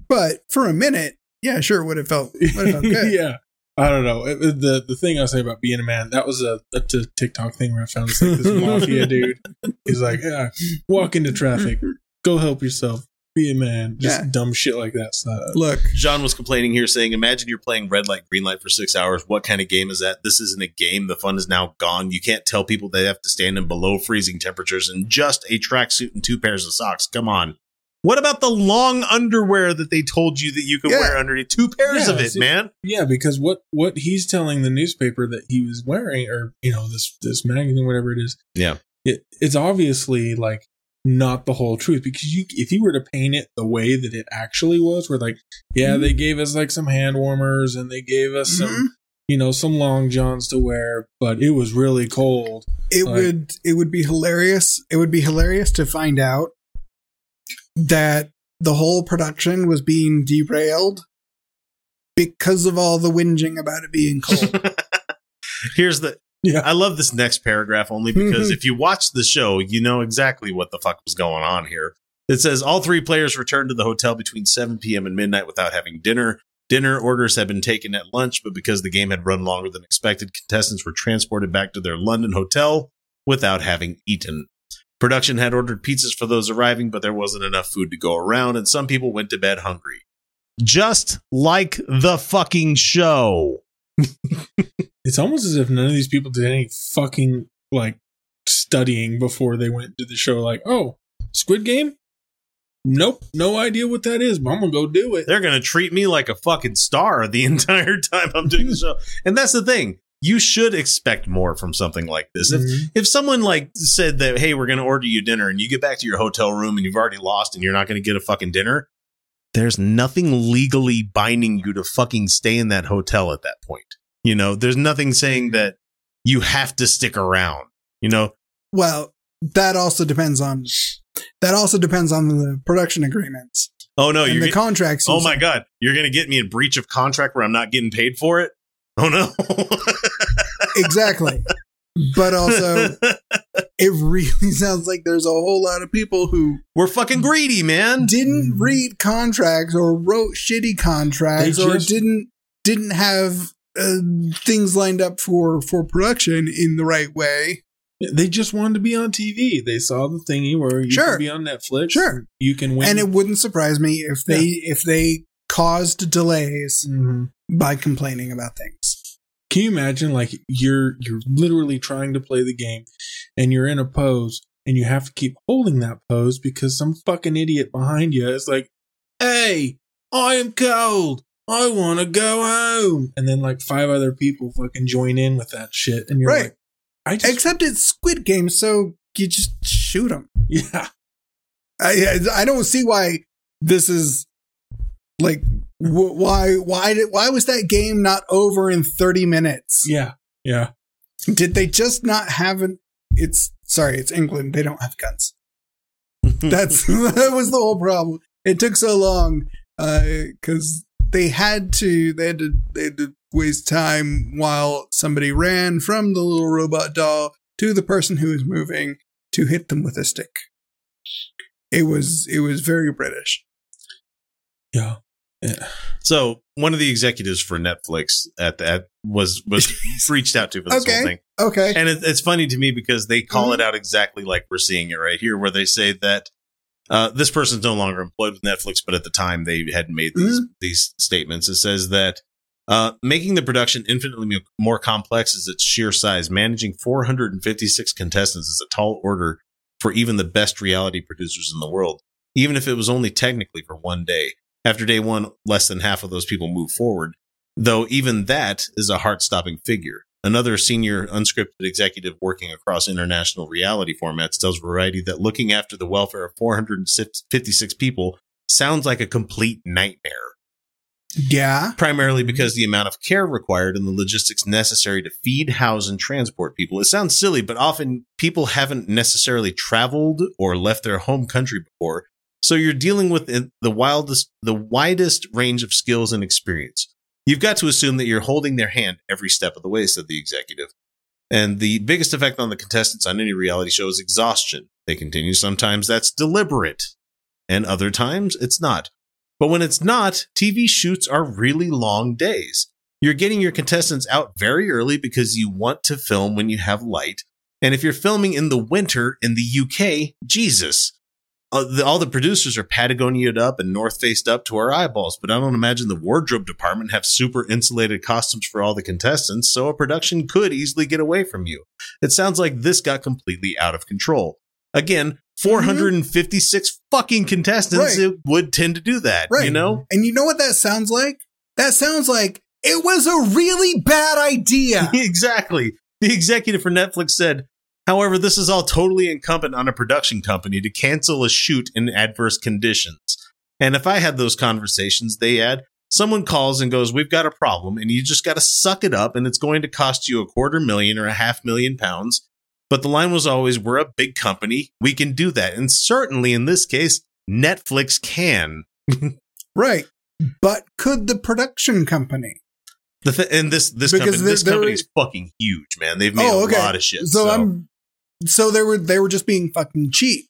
But for a minute, yeah, sure, it would have felt would have felt good. yeah. I don't know. It- it- the the thing I say about being a man, that was a, a t- TikTok thing where I found this like this mafia dude. He's like, yeah, walk into traffic, go help yourself, be a man. Just Yeah. dumb shit like that. So, Look, John was complaining here, saying, "Imagine you're playing red light, green light for six hours. What kind of game is that? This isn't a game. The fun is now gone. You can't tell people they have to stand in below freezing temperatures in just a tracksuit and two pairs of socks. Come on. What about the long underwear that they told you that you could Yeah. wear underneath? Two pairs Yeah, of it, see- man. yeah, because what what he's telling the newspaper that he was wearing, or you know this this magazine, whatever it is, Yeah. it, it's obviously like not the whole truth because you if you were to paint it the way that it actually was, where like yeah, Mhm. they gave us like some hand warmers and they gave us Mhm. some you know some long johns to wear, but it was really cold. it Like- would it would be hilarious. It would be hilarious to find out that the whole production was being derailed because of all the whinging about it being cold. Here's the. Yeah. I love this next paragraph only because mm-hmm. if you watch the show, you know exactly what the fuck was going on here. It says all three players returned to the hotel between 7 p.m. and midnight without having dinner. Dinner orders had been taken at lunch, but because the game had run longer than expected, contestants were transported back to their London hotel without having eaten. Production had ordered pizzas for those arriving, but there wasn't enough food to go around, and some people went to bed hungry. Just like the fucking show. It's almost as if none of these people did any fucking like studying before they went to the show. Like, oh, Squid Game? Nope, no idea what that is, but I'm gonna go do it. they're going to treat me like a fucking star the entire time I'm doing the show. And that's the thing. You should expect more from something like this. If, Mhm. if someone like said that, hey, we're going to order you dinner and you get back to your hotel room and you've already lost and you're not going to get a fucking dinner, there's nothing legally binding you to fucking stay in that hotel at that point. You know, there's nothing saying that you have to stick around. You know, well, that also depends on that also depends on the production agreements oh no, and you're the get- contracts. oh my god, you're going to get me in breach of contract where I'm not getting paid for it. Oh no. exactly. But also, it really sounds like there's a whole lot of people who We're fucking greedy, man. didn't read contracts or wrote shitty contracts They or didn't didn't have uh, things lined up for for production in the right way. They just wanted to be on TV. They saw the thingy where you Sure. can be on Netflix. Sure. you can win. And it wouldn't surprise me if they if they caused delays Mhm. by complaining about things. Can you imagine like you're you're literally trying to play the game and you're in a pose and you have to keep holding that pose because some fucking idiot behind you is like, "Hey, I am cold. I want to go home." And then like five other people fucking join in with that shit and you're Right. like, "I just Except it's Squid Game, so you just shoot them. yeah. I I don't see why this is like wh- why why did why was that game not over in 30 minutes? Yeah. Yeah. Did they just not have an it's sorry, it's England. They don't have guns. That's that was the whole problem. It took so long uh, because they had to they had to they had to waste time while somebody ran from the little robot doll to the person who was moving to hit them with a stick. It was it was very British. Yeah. So one of the executives for Netflix at that was was reached out to for this Okay. whole thing, Okay. and it, it's funny to me because they call Mhm. it out exactly like we're seeing it right here, where they say that uh, this person's no longer employed with Netflix, but at the time they had made these these statements. It says that uh, making the production infinitely more complex is its sheer size. Managing 456 contestants is a tall order for even the best reality producers in the world, even if it was only technically for one day. After day one, less than half of those people move forward, though even that is a heart stopping figure. Another senior unscripted executive working across international reality formats tells Variety that looking after the welfare of 456 people sounds like a complete nightmare Yeah. primarily because the amount of care required and the logistics necessary to feed, house, and transport people. It sounds silly, but often people haven't necessarily traveled or left their home country before. So you're dealing with the wildest, the widest range of skills and experience. You've got to assume that you're holding their hand every step of the way, said the executive. And the biggest effect on the contestants on any reality show is exhaustion. They continue. Sometimes that's deliberate, and other times it's not. But when it's not, TV shoots are really long days. You're getting your contestants out very early because you want to film when you have light. And if you're filming in the winter in the UK, Jesus, uh, the, all the producers are Patagonia'd up and North Faced up to our eyeballs. But I don't imagine the wardrobe department have super insulated costumes for all the contestants, so a production could easily get away from you. It sounds like this got completely out of control. Again, 456 fucking contestants Right. it would tend to do that, Right. you know? And you know what that sounds like? That sounds like it was a really bad idea. exactly. The executive for Netflix said, however, this is all totally incumbent on a production company to cancel a shoot in adverse conditions. And if I had those conversations, they add, someone calls and goes, We've got a problem, and you just got to suck it up, and it's going to cost you a quarter million or a half million pounds. But the line was always, We're a big company. We can do that. And certainly in this case, Netflix can. right. But could the production company? The th- and this this Because company, this company is fucking huge, man. They've made Oh, a lot of shit. So, I'm so they were they were just being fucking cheap.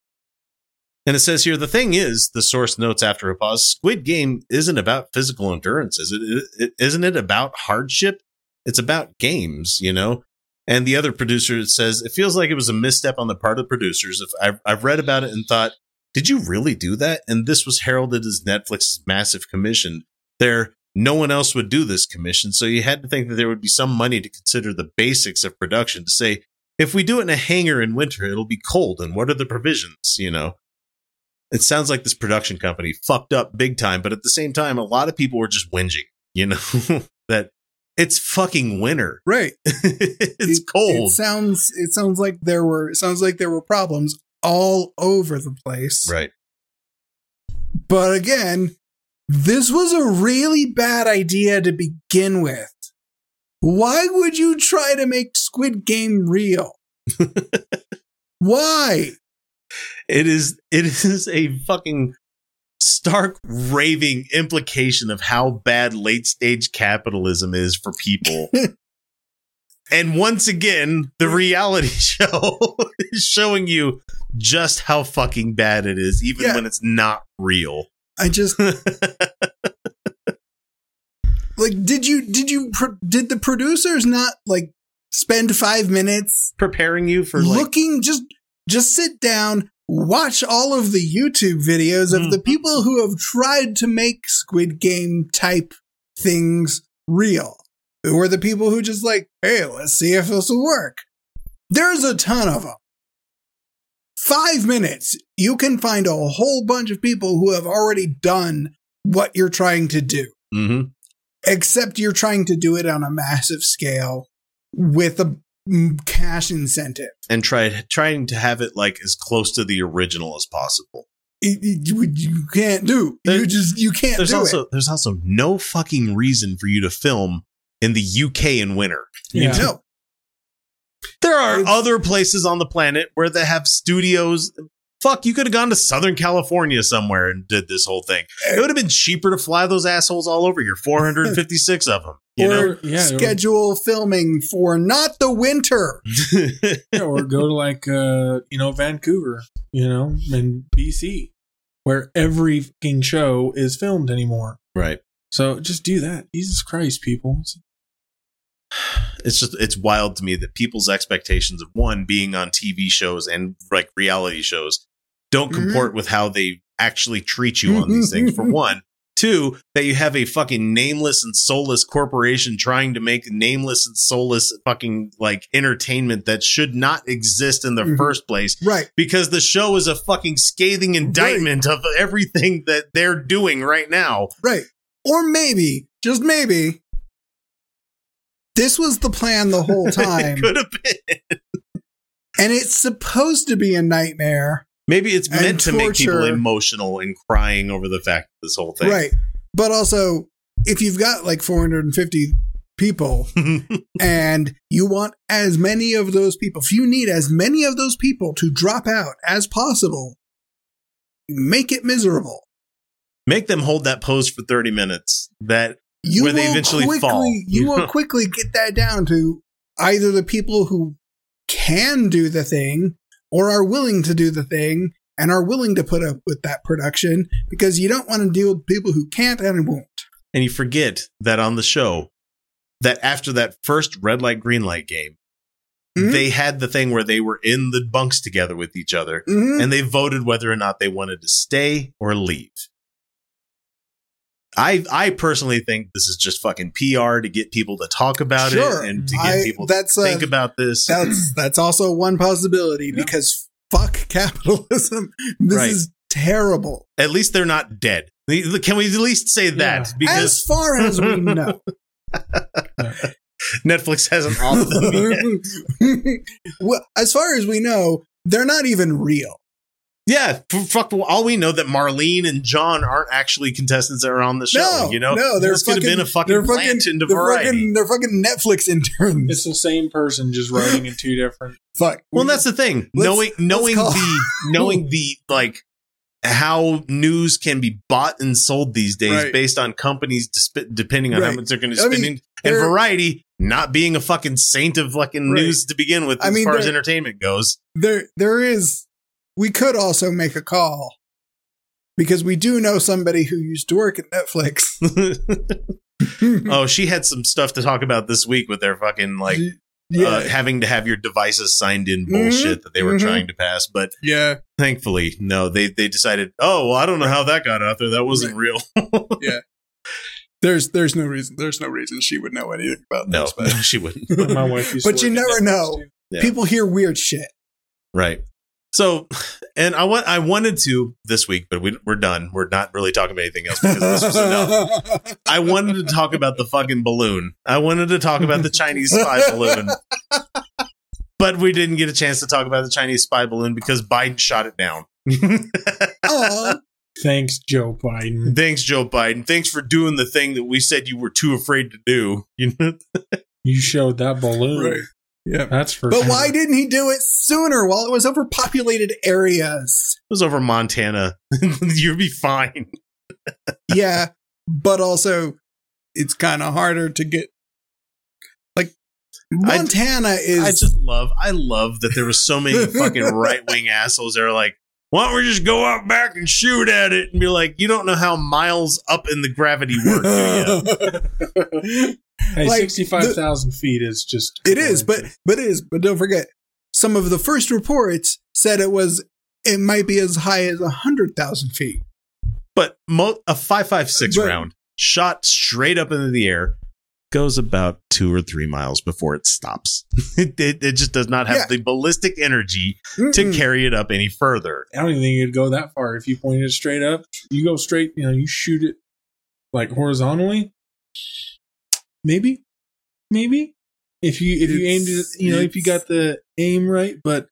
And it says here the thing is, the source notes after a pause, Squid Game isn't about physical endurance, is it? it isn't it about hardship? It's about games, you know. And the other producer says it feels like it was a misstep on the part of the producers. If I've, I've read about it and thought, did you really do that? And this was heralded as Netflix's massive commission. There, no one else would do this commission, so you had to think that there would be some money to consider the basics of production. To say, if we do it in a hangar in winter, it'll be cold, and what are the provisions? You know it sounds like this production company fucked up big time, but at the same time, a lot of people were just whinging, you know, that it's fucking winter. Right. it's It- cold. It sounds it sounds like there were it sounds like there were problems all over the place. right. But again, this was a really bad idea to begin with. Why would you try to make Squid Game real? Why? It is it is a fucking stark raving implication of how bad late stage capitalism is for people. and once again, the reality show is showing you just how fucking bad it is, even Yeah. when it's not real. I just like did you did you pro- did the producers not like spend 5 minutes Preparing you for like looking just just sit down watch all of the youtube videos of the Mhm. people who have tried to make squid game type things real Who are the people who just like hey let's see if this will work there's a ton of them five minutes, you can find a whole bunch of people who have already done what you're trying to do, Mm-hmm. Except you're trying to do it on a massive scale with a cash incentive. And tried trying to have it like as close to the original as possible. It- it- you, you can't do. There- you just you can't There's do also it. there's also no fucking reason for you to film in the UK in winter. Yeah. No, There are It's- other places on the planet where they have studios. Fuck, you could have gone to Southern California somewhere and did this whole thing. It would have been cheaper to fly those assholes all over here. 456 of them. You or yeah, or- schedule filming for not the winter. yeah, or go to like uh, you know Vancouver, you know, in BC, where every fucking show is filmed anymore. right. So just do that. Jesus Christ, people! It's just it's wild to me that people's expectations of one being on TV shows and like reality shows don't Mhm. comport with how they actually treat you on these things. For one, two, that you have a fucking nameless and soulless corporation trying to make nameless and soulless fucking like entertainment that should not exist in the Mhm. first place Right. because the show is a fucking scathing indictment of everything that they're doing right now. Right. Or maybe, just maybe, this was the plan the whole time. Could have been. and it's supposed to be a nightmare. Maybe it's meant to make people emotional and crying over the fact of this whole thing. Right. But also, if you've got like 450 people and you want as many of those people, if you need as many of those people to drop out as possible, make it miserable. Make them hold that pose for 30 minutes. That You Where they eventually quickly, fall. You will quickly get that down to either the people who can do the thing or are willing to do the thing and are willing to put up with that production because you don't want to deal with people who can't and won't. and you forget that on the show that after that first red light green light game, Mhm. they had the thing where they were in the bunks together with each other Mhm. and they voted whether or not they wanted to stay or leave. I I personally think this is just fucking PR to get people to talk about Sure. it and to get I- people to uh, think about this. That's that's also one possibility because fuck capitalism. This Right. is terrible. At least they're not dead. Can we at least say that? Yeah. Because as far as we know. Netflix hasn't offed them well, as far as we know, they're not even real. Yeah, f- fuck. All we know that Marlene and John aren't actually contestants that are on the show. No, you know, no, they're this could have been a fucking they're plant into they're variety. Fucking, they're fucking Netflix interns. It's the same person just writing in two different. Fuck. well, that's the thing. Let's- knowing knowing the knowing the like how news can be bought and sold these days Right. based on companies disp- depending on how much they're going to I spend mean, in, and variety not being a fucking saint of fucking Right. news to begin with I as mean, far as entertainment goes. there there is we could also make a call because we do know somebody who used to work at Netflix. oh, she had some stuff to talk about this week with their fucking like yeah, uh, having to have your devices signed in Mhm, bullshit that they were mhm. trying to pass. But yeah. thankfully, no, they they decided, oh, well, I don't know how that got out there. That wasn't real. Yeah. There's there's no reason there's no reason she would know anything about that. no, this, but she wouldn't. My wife used But to you never know. Yeah. people hear weird shit. Right. So, and I want I wanted to this week, but we, we're done. We're not really talking about anything else because this was enough. I wanted to talk about the fucking balloon. I wanted to talk about the Chinese spy balloon. But we didn't get a chance to talk about the Chinese spy balloon because Biden shot it down. Thanks, Joe Biden. Thanks, Joe Biden. Thanks for doing the thing that we said you were too afraid to do. You know, You showed that balloon. Right. Yeah. That's for But sure. why didn't he do it sooner while it was overpopulated areas? It was over Montana. You'd be fine. yeah, but also it's kind of harder to get. Like I- Montana is. I just love, I love that there was so many fucking right wing assholes that are like, why don't we just go out back and shoot at it? And be like, you don't know how miles up in the gravity work, do you? Hey, like, 65,000 feet is just. it is, but but it is. But don't forget, some of the first reports said it was. It might be as high as a hundred thousand feet. But mo- a 556 But- round shot straight up into the air goes about two or three miles before it stops. it, it, it just does not have Yeah. the ballistic energy to Mm-mm. carry it up any further. I don't even think you'd go that far. If you pointed it straight up, you go straight, you know, you shoot it like horizontally. Maybe, maybe if you if you aimed it, you know, if you got the aim right. But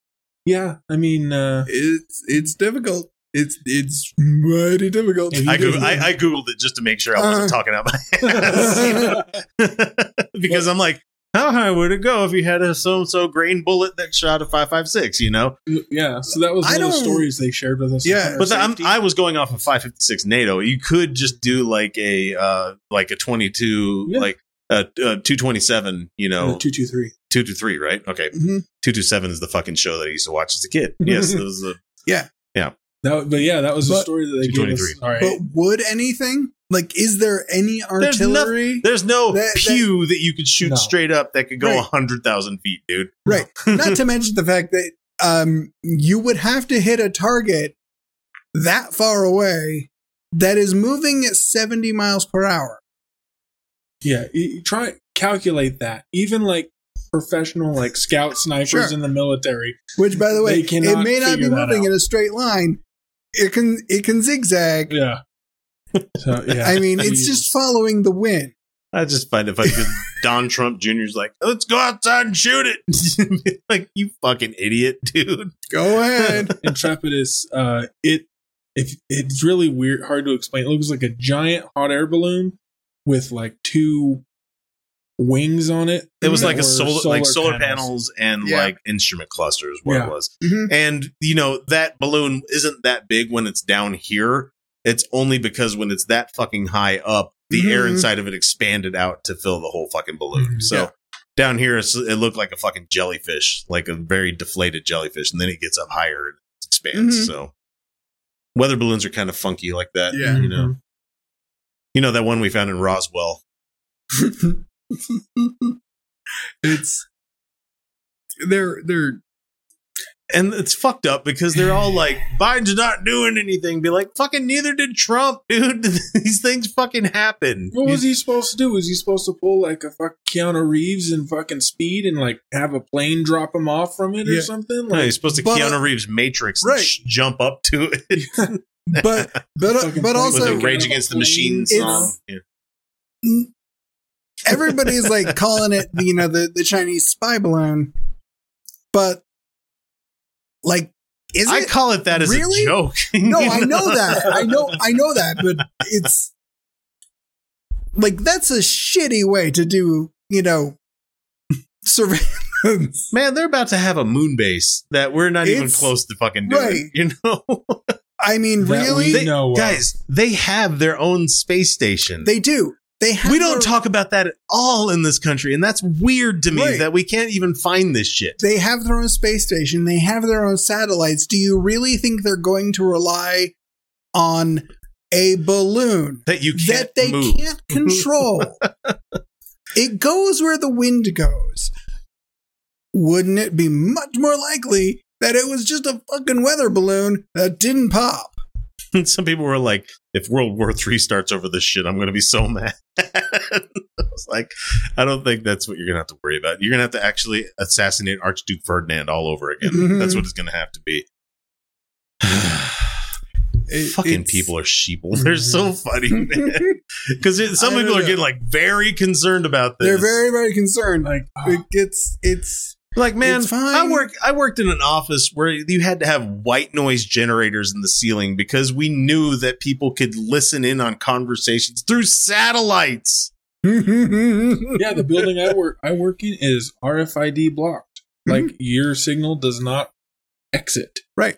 yeah, I mean, uh, It's it's difficult. It's it's mighty difficult. I, did- Goog- I, I googled it just to make sure I wasn't Uh. talking out my ass, because I'm like, how high would it go if you had a so and so grain bullet that shot a five five six? You know, yeah. So that was I one of the stories they shared with us. Yeah. but the, I'm. I was going off of five fifty six NATO. You could just do like a uh like a twenty two Yeah. like uh, uh two twenty seven. You know, two two three. two to three, right? Okay, Mhm. two to seven is the fucking show that I used to watch as a kid. Yes, it was a the That, but yeah, that was the story that they gave us. 223. All right. But would anything like is there any There's noth- artillery? There's no That- that- pew that, you could shoot No. straight up that could go a Right. hundred thousand feet, dude. right. Not to mention the fact that um you would have to hit a target that far away that is moving at 70 miles per hour. Yeah, you, you try calculate that. Even like professional like scout snipers Sure. in the military. Which by the way, They cannot it may not be moving in a straight line. It can it can zigzag. Yeah. So yeah, I mean, it's just following the wind. I just find it funny because Don Trump Jr.'s like, let's go outside and shoot it. like, you fucking idiot, dude. Go ahead. Intrepidus. Uh, it if it's really weird, hard to explain. It looks like a giant hot air balloon with like two wings on it. It was like a were solar, like solar panels, and Yeah. like instrument clusters, what Yeah. it was. Mhm. And, you know, that balloon isn't that big when it's down here. It's only because when it's that fucking high up, the air Mhm. inside of it expanded out to fill the whole fucking balloon. Mhm. So Yeah. down here, it's, it looked like a fucking jellyfish, like a very deflated jellyfish. And then it gets up higher and expands. Mhm. So weather balloons are kind of funky like that. Yeah. You know, you know, that one we found in Roswell. It's they're they're And it's fucked up because they're all like, Biden's not doing anything. Be like, fucking neither did Trump, dude. These things fucking happen. What was he supposed to do? Was he supposed to pull like a fuck Keanu Reeves and fucking speed and like have a plane drop him off from it or Yeah. something? No, he's supposed to But, Keanu Reeves Matrix right. and sh- jump up to it but but but also the Rage Against the Machine song. Yeah. everybody's like calling it you know the the Chinese spy balloon, but like is I it? call it that as really? a joke. no, I know that. I know I know that, but it's like that's a shitty way to do you know surveillance. Man, they're about to have a moon base that we're not even close to fucking doing. right. You know, I mean, That really, we They- know of. guys, they have their own space station. they do. They have we don't their- talk about that at all in this country, and that's weird to me Right. that we can't even find this shit. They have their own space station. They have their own satellites. Do you really think they're going to rely on a balloon That you can't that they move. can't control? it goes where the wind goes. Wouldn't it be much more likely that it was just a fucking weather balloon that didn't pop? Some people were like, "If World War Three starts over this shit, I'm going to be so mad." I was like, "I don't think that's what you're going to have to worry about. You're going to have to actually assassinate Archduke Ferdinand all over again. Mhm. That's what it's going to have to be." it- Fucking people are sheeple. They're so funny, man. Because some people don't are getting like very concerned about this. They're very, very concerned. like It gets it's Like, man, It's fine. I work. I worked in an office where you had to have white noise generators in the ceiling because we knew that people could listen in on conversations through satellites. yeah, the building I work I work in is RFID blocked. Mm-hmm. Like your signal does not exit. Right.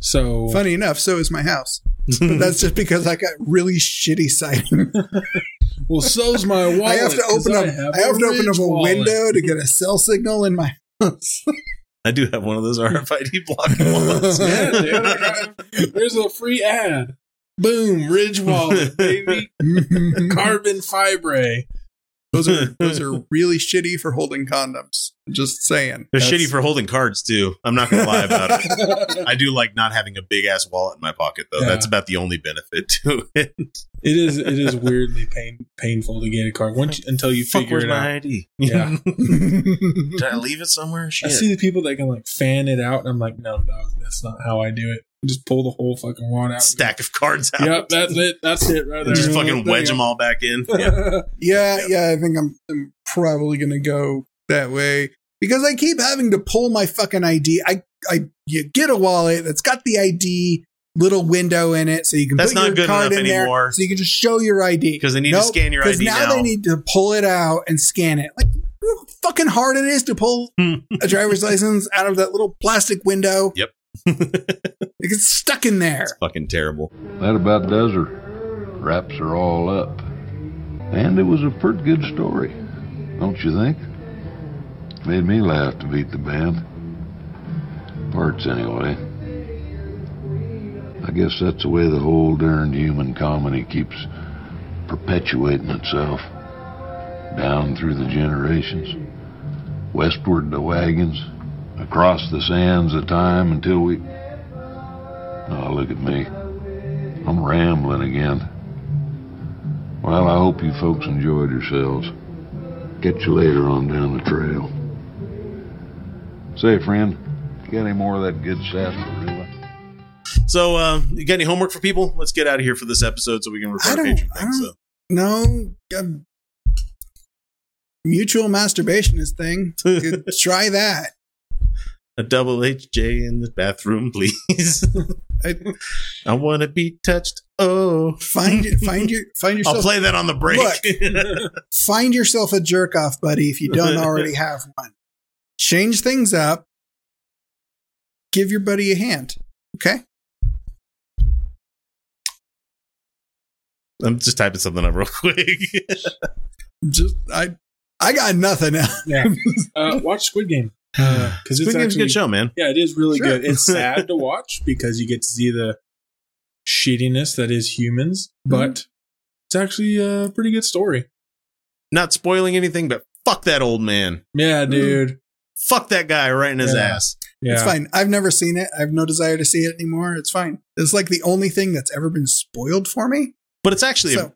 So Funny enough, so is my house. But that's just because I got really shitty sighting. well, so's my wallet. I have to 'cause open up. I I have have, to open up a wallet. window to get a cell signal in my house. I do have one of those RFID blocking wallets. Yeah, dude. There's a free ad. Boom, Ridge Wallet, baby. Carbon fibre. Those are those are really shitty for holding condoms. Just saying. They're That's- shitty for holding cards too. I'm not gonna lie about it. I do like not having a big ass wallet in my pocket though. Yeah. That's about the only benefit to it. It is it is weirdly pain painful to get a card once you- until you Fuck, figure where's it my out. ID? Yeah. Did I leave it somewhere? I see the people that can like fan it out, and I'm like, no, dog, that's not how I do it. Just pull the whole fucking wad out. Stack of cards out. Yep, that's it. That's it right there. Just fucking There wedge them all back in. go. Yeah. yeah, yeah, I think I'm, I'm probably gonna go that way because I keep having to pull my fucking ID. I I you get a wallet that's got the ID little window in it, so you can That's put not your good card enough in there, anymore. so you can just show your ID. Because they need to scan your ID now, now. they need to pull it out and scan it. Like fucking hard it is to pull hmm. a driver's license out of that little plastic window. Yep. It gets stuck in there. Fucking terrible. That about does her. Wraps her all up. And it was a pretty good story, don't you think? Made me laugh to beat the band. Parts, anyway. I guess that's the way the whole darned human comedy keeps perpetuating itself. Down through the generations. Westward the wagons. Across the sands of time until we. Oh, look at me. I'm rambling again. Well, I hope you folks enjoyed yourselves. Catch you later on down the trail. Say, friend, you got any more of that good sarsaparilla? So, uh, you got any homework for people? Let's get out of here for this episode so we can I record a don't- Patreon I thing. don't- So. No, um, mutual masturbation is thing. Try that. A double HJ in the bathroom, please. I, I want to be touched. Oh, find it. Find your. Find yourself. I'll play that on the break. find yourself a jerk off buddy if you don't already have one. Change things up. Give your buddy a hand. Okay. I'm just typing something up real quick. Just I. I got nothing else. Yeah. Uh, watch Squid Game because Squid it's Game's a good show, man. Yeah, it is really Sure. good. It's sad to watch because you get to see the shittiness that is humans, but it's actually a pretty good story. Not spoiling anything, but fuck that old man. Yeah, dude. Fuck that guy right in his Yeah. ass. Yeah. It's fine. I've never seen it. I have no desire to see it anymore. It's fine. It's like the only thing that's ever been spoiled for me. But it's actually, So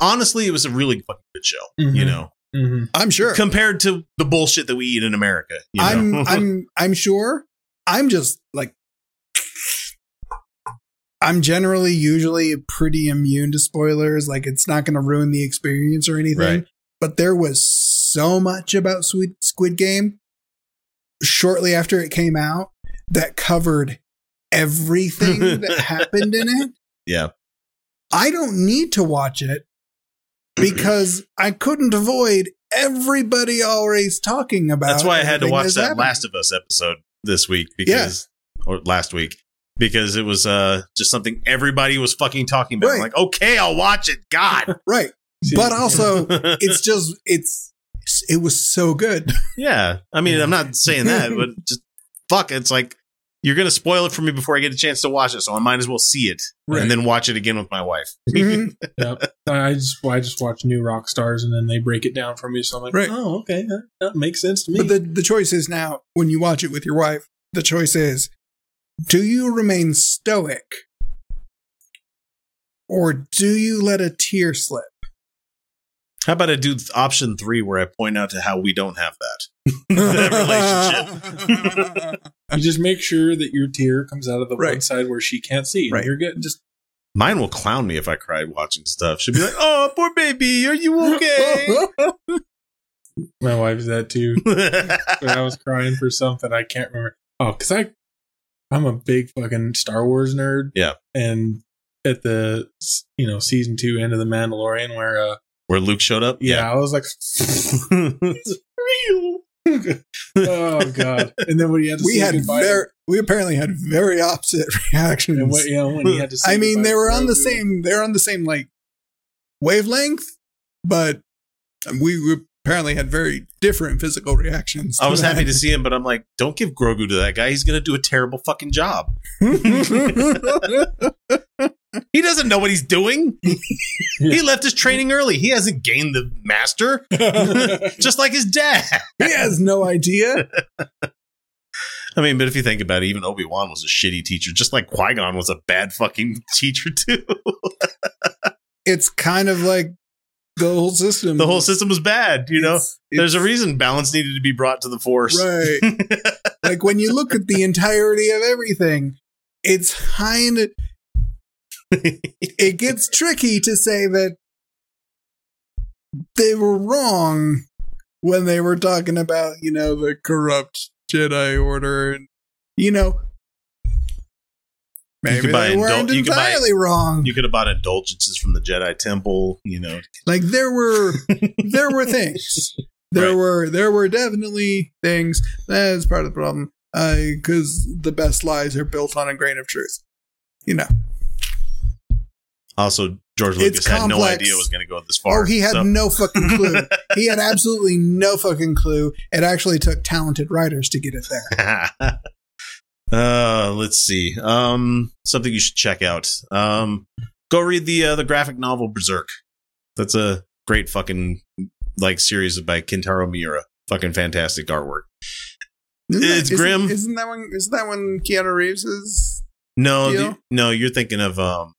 honestly, it was a really fucking good show. Mhm. You know, Mhm. I'm sure. compared to the bullshit that we eat in America. You know? I'm I'm I'm sure. I'm just like I'm generally usually pretty immune to spoilers. Like it's not going to ruin the experience or anything. Right. But there was so much about Squid, Squid Game shortly after it came out that covered everything that happened in it. yeah. I don't need to watch it because I couldn't avoid everybody always talking about. That's why I had to watch that happening. Last of Us episode this week because, or last week, because it was uh just something everybody was fucking talking about. Right. like, okay, I'll watch it. God. right. But also, it's just it's it was so good. yeah. I mean, I'm not saying that, but just fuck. It's like you're gonna spoil it for me before I get a chance to watch it, so I might as well see it Right. and then watch it again with my wife. Mhm. Yep. I just I just watch New Rockstars and then they break it down for me. So I'm like, Right. oh, okay, that, that makes sense to me. But the the choice is now when you watch it with your wife. The choice is: do you remain stoic, or do you let a tear slip? How about I do option three where I point out to how we don't have that, that relationship? you just make sure that your tear comes out of the one Right. side where she can't see. Right. You're good. Just Mine will clown me if I cry watching stuff. She'll be like, "Oh, poor baby, are you okay?" my wife's that too. But I was crying for something I can't remember. Oh, because I, I'm a big fucking Star Wars nerd. Yeah. And at the you know season two end of the Mandalorian, where uh Where Luke showed up? yeah, I was like, oh god. And then when he had to we say had goodbye to- very we apparently had very opposite reactions. and when, you know, when he had to say I mean, they were on the same they're on the same like wavelength, but we, we apparently had very different physical reactions. I was happy to see him, but I'm like, don't give Grogu to that guy. He's gonna do a terrible fucking job. he doesn't know what he's doing. He left his training early. He hasn't gained the master, just like his dad. he has no idea. I mean, but if you think about it, even Obi Wan was a shitty teacher, just like Qui Gon was a bad fucking teacher too. It's kind of like the whole system. the whole system was bad. You know, It's- there's a reason balance needed to be brought to the Force. Right. like when you look at the entirety of everything, it's kind of it gets tricky to say that they were wrong when they were talking about, you know, the corrupt Jedi Order and you know maybe could they weren't indul- you could buy- entirely wrong. You could have bought indulgences from the Jedi Temple. You know, like there were there were things. There Right. were there were definitely things. That's part of the problem. Uh, because the best lies are built on a grain of truth. You know. Also George It's Lucas had no idea it was going to go this far. oh, he had so- no fucking clue. he had absolutely no fucking clue. It actually took talented writers to get it there. uh, let's see. Um, something you should check out. Um, go read the uh, the graphic novel Berserk. That's a great fucking like series by Kentaro Miura. Fucking fantastic artwork. Isn't that- It's isn't- grim. Isn't that one? Isn't that one Keanu Reeves is? No, the, no, you're thinking of um,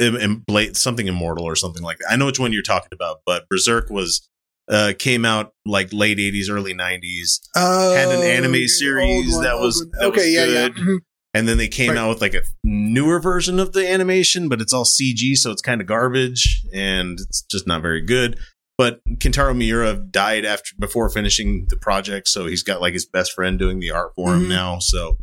Im- Im- something immortal or something like that. I know which one you're talking about, but Berserk was uh came out like late 80s, early 90s, Oh, Had an anime series one, that was- that was okay. yeah, yeah. good. Mhm. and then they came Right. out with like a newer version of the animation, but it's all CG, so it's kind of garbage and it's just not very good. But Kentaro Miura died after before finishing the project, so he's got like his best friend doing the art for him Mhm. now. So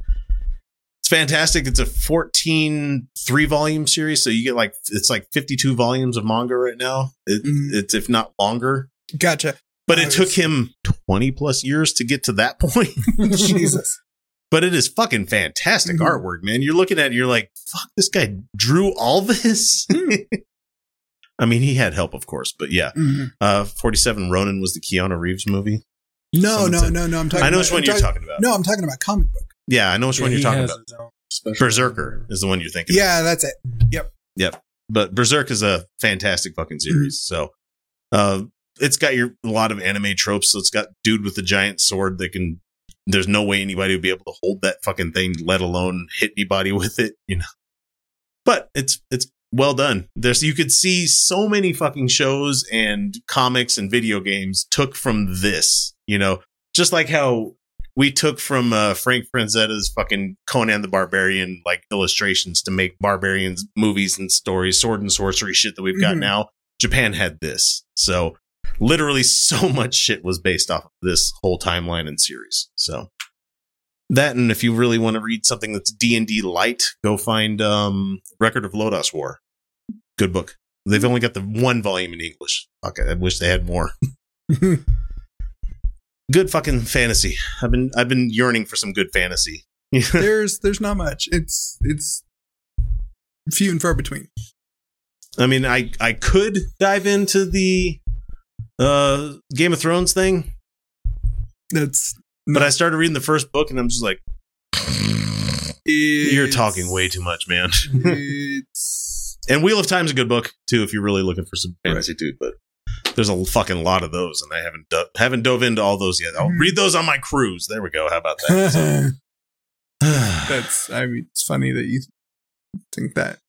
fantastic. It's a 14 three volume series, so you get like it's like 52 volumes of manga right now. It, Mhm. It's if not longer. Gotcha. But it took him 20 plus years to get to that point. Jesus. but it is fucking fantastic Mhm. artwork, man. You're looking at it, you're like, fuck, this guy drew all this. I mean, he had help, of course, but yeah. Mhm. Uh, 47 Ronin was the Keanu Reeves movie. No, Someone no, said- no, no. I'm talking. I know about, which one I'm you're talking- talking about. No, I'm talking about comic book. Yeah, I know which one you're talking about. his own special- Berserker is the one you're thinking. Yeah, that's it. Yep. Yep. But Berserk is a fantastic fucking series. Mm-hmm. So, uh, it's got your a lot of anime tropes. So it's got dude with a giant sword that can. There's no way anybody would be able to hold that fucking thing, let alone hit anybody with it. You know. But it's it's well done. There's you could see so many fucking shows and comics and video games took from this. You know, just like how we took from uh, Frank Franzetta's fucking Conan the Barbarian like illustrations to make barbarians movies and stories, sword and sorcery shit that we've got Mhm. now. Japan had this, so literally so much shit was based off of this whole timeline and series. So that, and if you really want to read something that's D and D light, go find um, Record of Lodoss War. Good book. They've only got the one volume in English. Okay, I wish they had more. good fucking fantasy. I've been I've been yearning for some good fantasy. there's there's not much. It's it's few and far between. I mean, I I could dive into the uh Game of Thrones thing, That's but I started reading the first book and I'm just like, you're talking way too much, man. It's And Wheel of Time's a good book too if you're really looking for some fantasy too. But there's a fucking lot of those, and I haven't do- haven't dove into all those yet. I'll Mhm. read those on my cruise. There we go. How about that? that's. I mean, it's funny that you think that.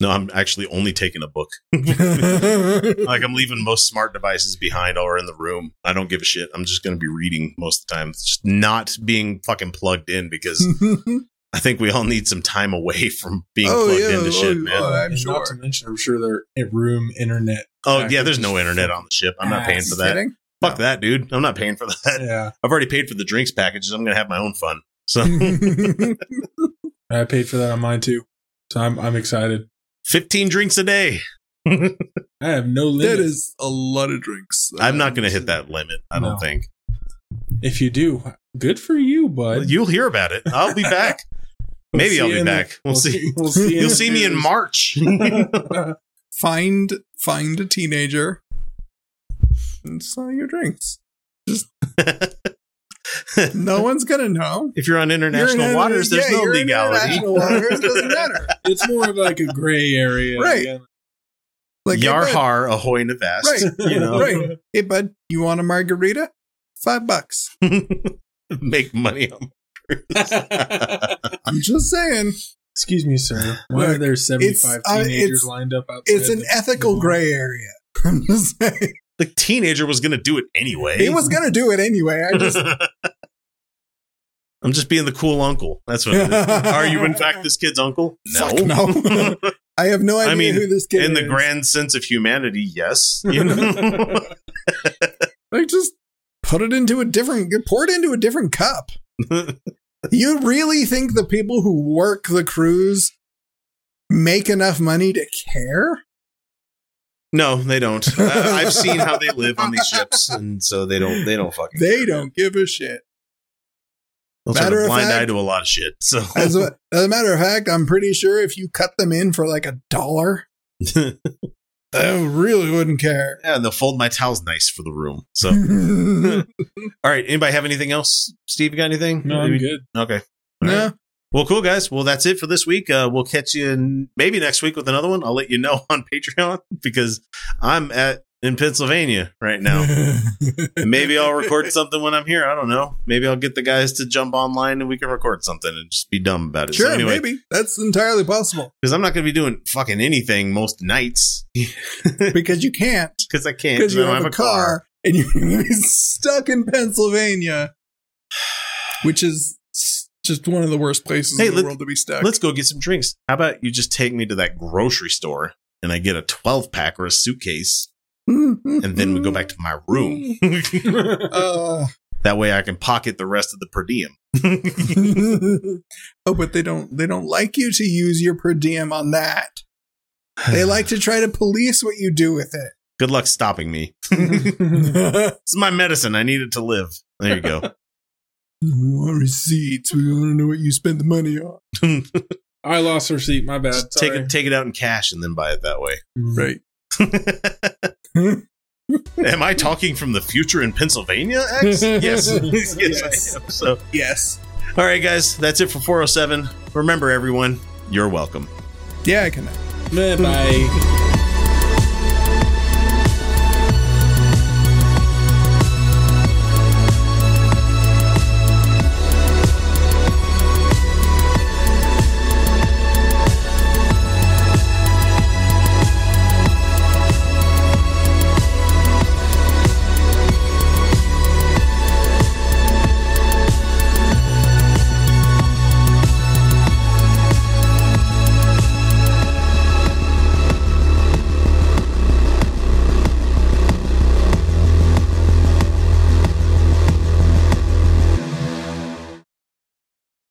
no, I'm actually only taking a book. like I'm leaving most smart devices behind or in the room. I don't give a shit. I'm just going to be reading most of the time. It's just not being fucking plugged in because I think we all need some time away from being Oh, plugged yeah. into Oh, shit, man. oh, I'm and sure. Not to mention, I'm sure their room internet. Oh yeah, there's no internet on the ship. I'm not ah, paying for that. Kidding? Fuck that, dude. I'm not paying for that. Yeah, I've already paid for the drinks packages. I'm gonna have my own fun. So I paid for that on mine too, so I'm I'm excited. 15 drinks a day. I have no limit. that is a lot of drinks. I'm not uh, gonna hit that limit. I don't think. If you do, good for you, bud. You'll hear about it. I'll be back. We'll Maybe I'll be in the- back. We'll see. We'll see. You'll see me in March. find find a teenager and sell your drinks. Just no one's gonna know. If you're on You're international waters, there's yeah, no you're in legality. international waters, doesn't matter. It's more of like a gray area. Right. yeah. Like hey, har ahoy navast. Right. You know, right. Hey bud, you want a margarita? Five bucks. make money on. I'm just saying. Excuse me, sir. Why are there 75 uh, teenagers it's- lined up outside? It's an the- ethical gray area. I'm just saying. the teenager was going to do it anyway. He was gonna do it anyway. I just I'm just being the cool uncle. That's what. it is. Are you in fact this kid's uncle? Fuck no. I have no idea I mean, who this kid is. in is. the grand sense of humanity, yes. You know? like just put it into a different pour it into a different cup. You really think the people who work the cruise make enough money to care? no, they don't. I, I've seen how they live on these ships, and so they don't. They don't fucking. They don't give a shit. They'll turn a blind fact- eye to a lot of shit. So As a, as a matter of fact, I'm pretty sure if you cut them in for like a dollar, they really wouldn't care. yeah, and they'll fold my towels nice for the room. So, all right. Anybody have anything else? Steve, you got anything? No, I'm good. Okay. All no, right. Well, cool guys. Well, that's it for this week. Uh, we'll catch you in maybe next week with another one. I'll let you know on Patreon because I'm at in Pennsylvania right now. maybe I'll record something when I'm here. I don't know. Maybe I'll get the guys to jump online and we can record something and just be dumb about it. sure, so anyway, maybe that's entirely possible because I'm not going to be doing fucking anything most nights because you can't because I can't. because you don't have a car and you're stuck in Pennsylvania, which is just one of the worst places Hey, in the world to be stuck. Let's go get some drinks. How about you just take me to that grocery store and I get a 12 pack or a suitcase and then we go back to my room. Uh, that way I can pocket the rest of the per diem. oh, but they don't they don't like you to use your per diem on that. They like to try to police what you do with it. Good luck stopping me. it's my medicine. I need it to live. There you go. we want receipts. We want to know what you spent the money on. I lost a receipt. My bad. Just take it, take it out in cash, and then buy it that way. Right. Am I talking from the future in Pennsylvania? X? yes, yes, Yes. I am. So, Yes. all right, guys, that's it for 407. Remember, everyone, you're welcome. Yeah, I can. Bye.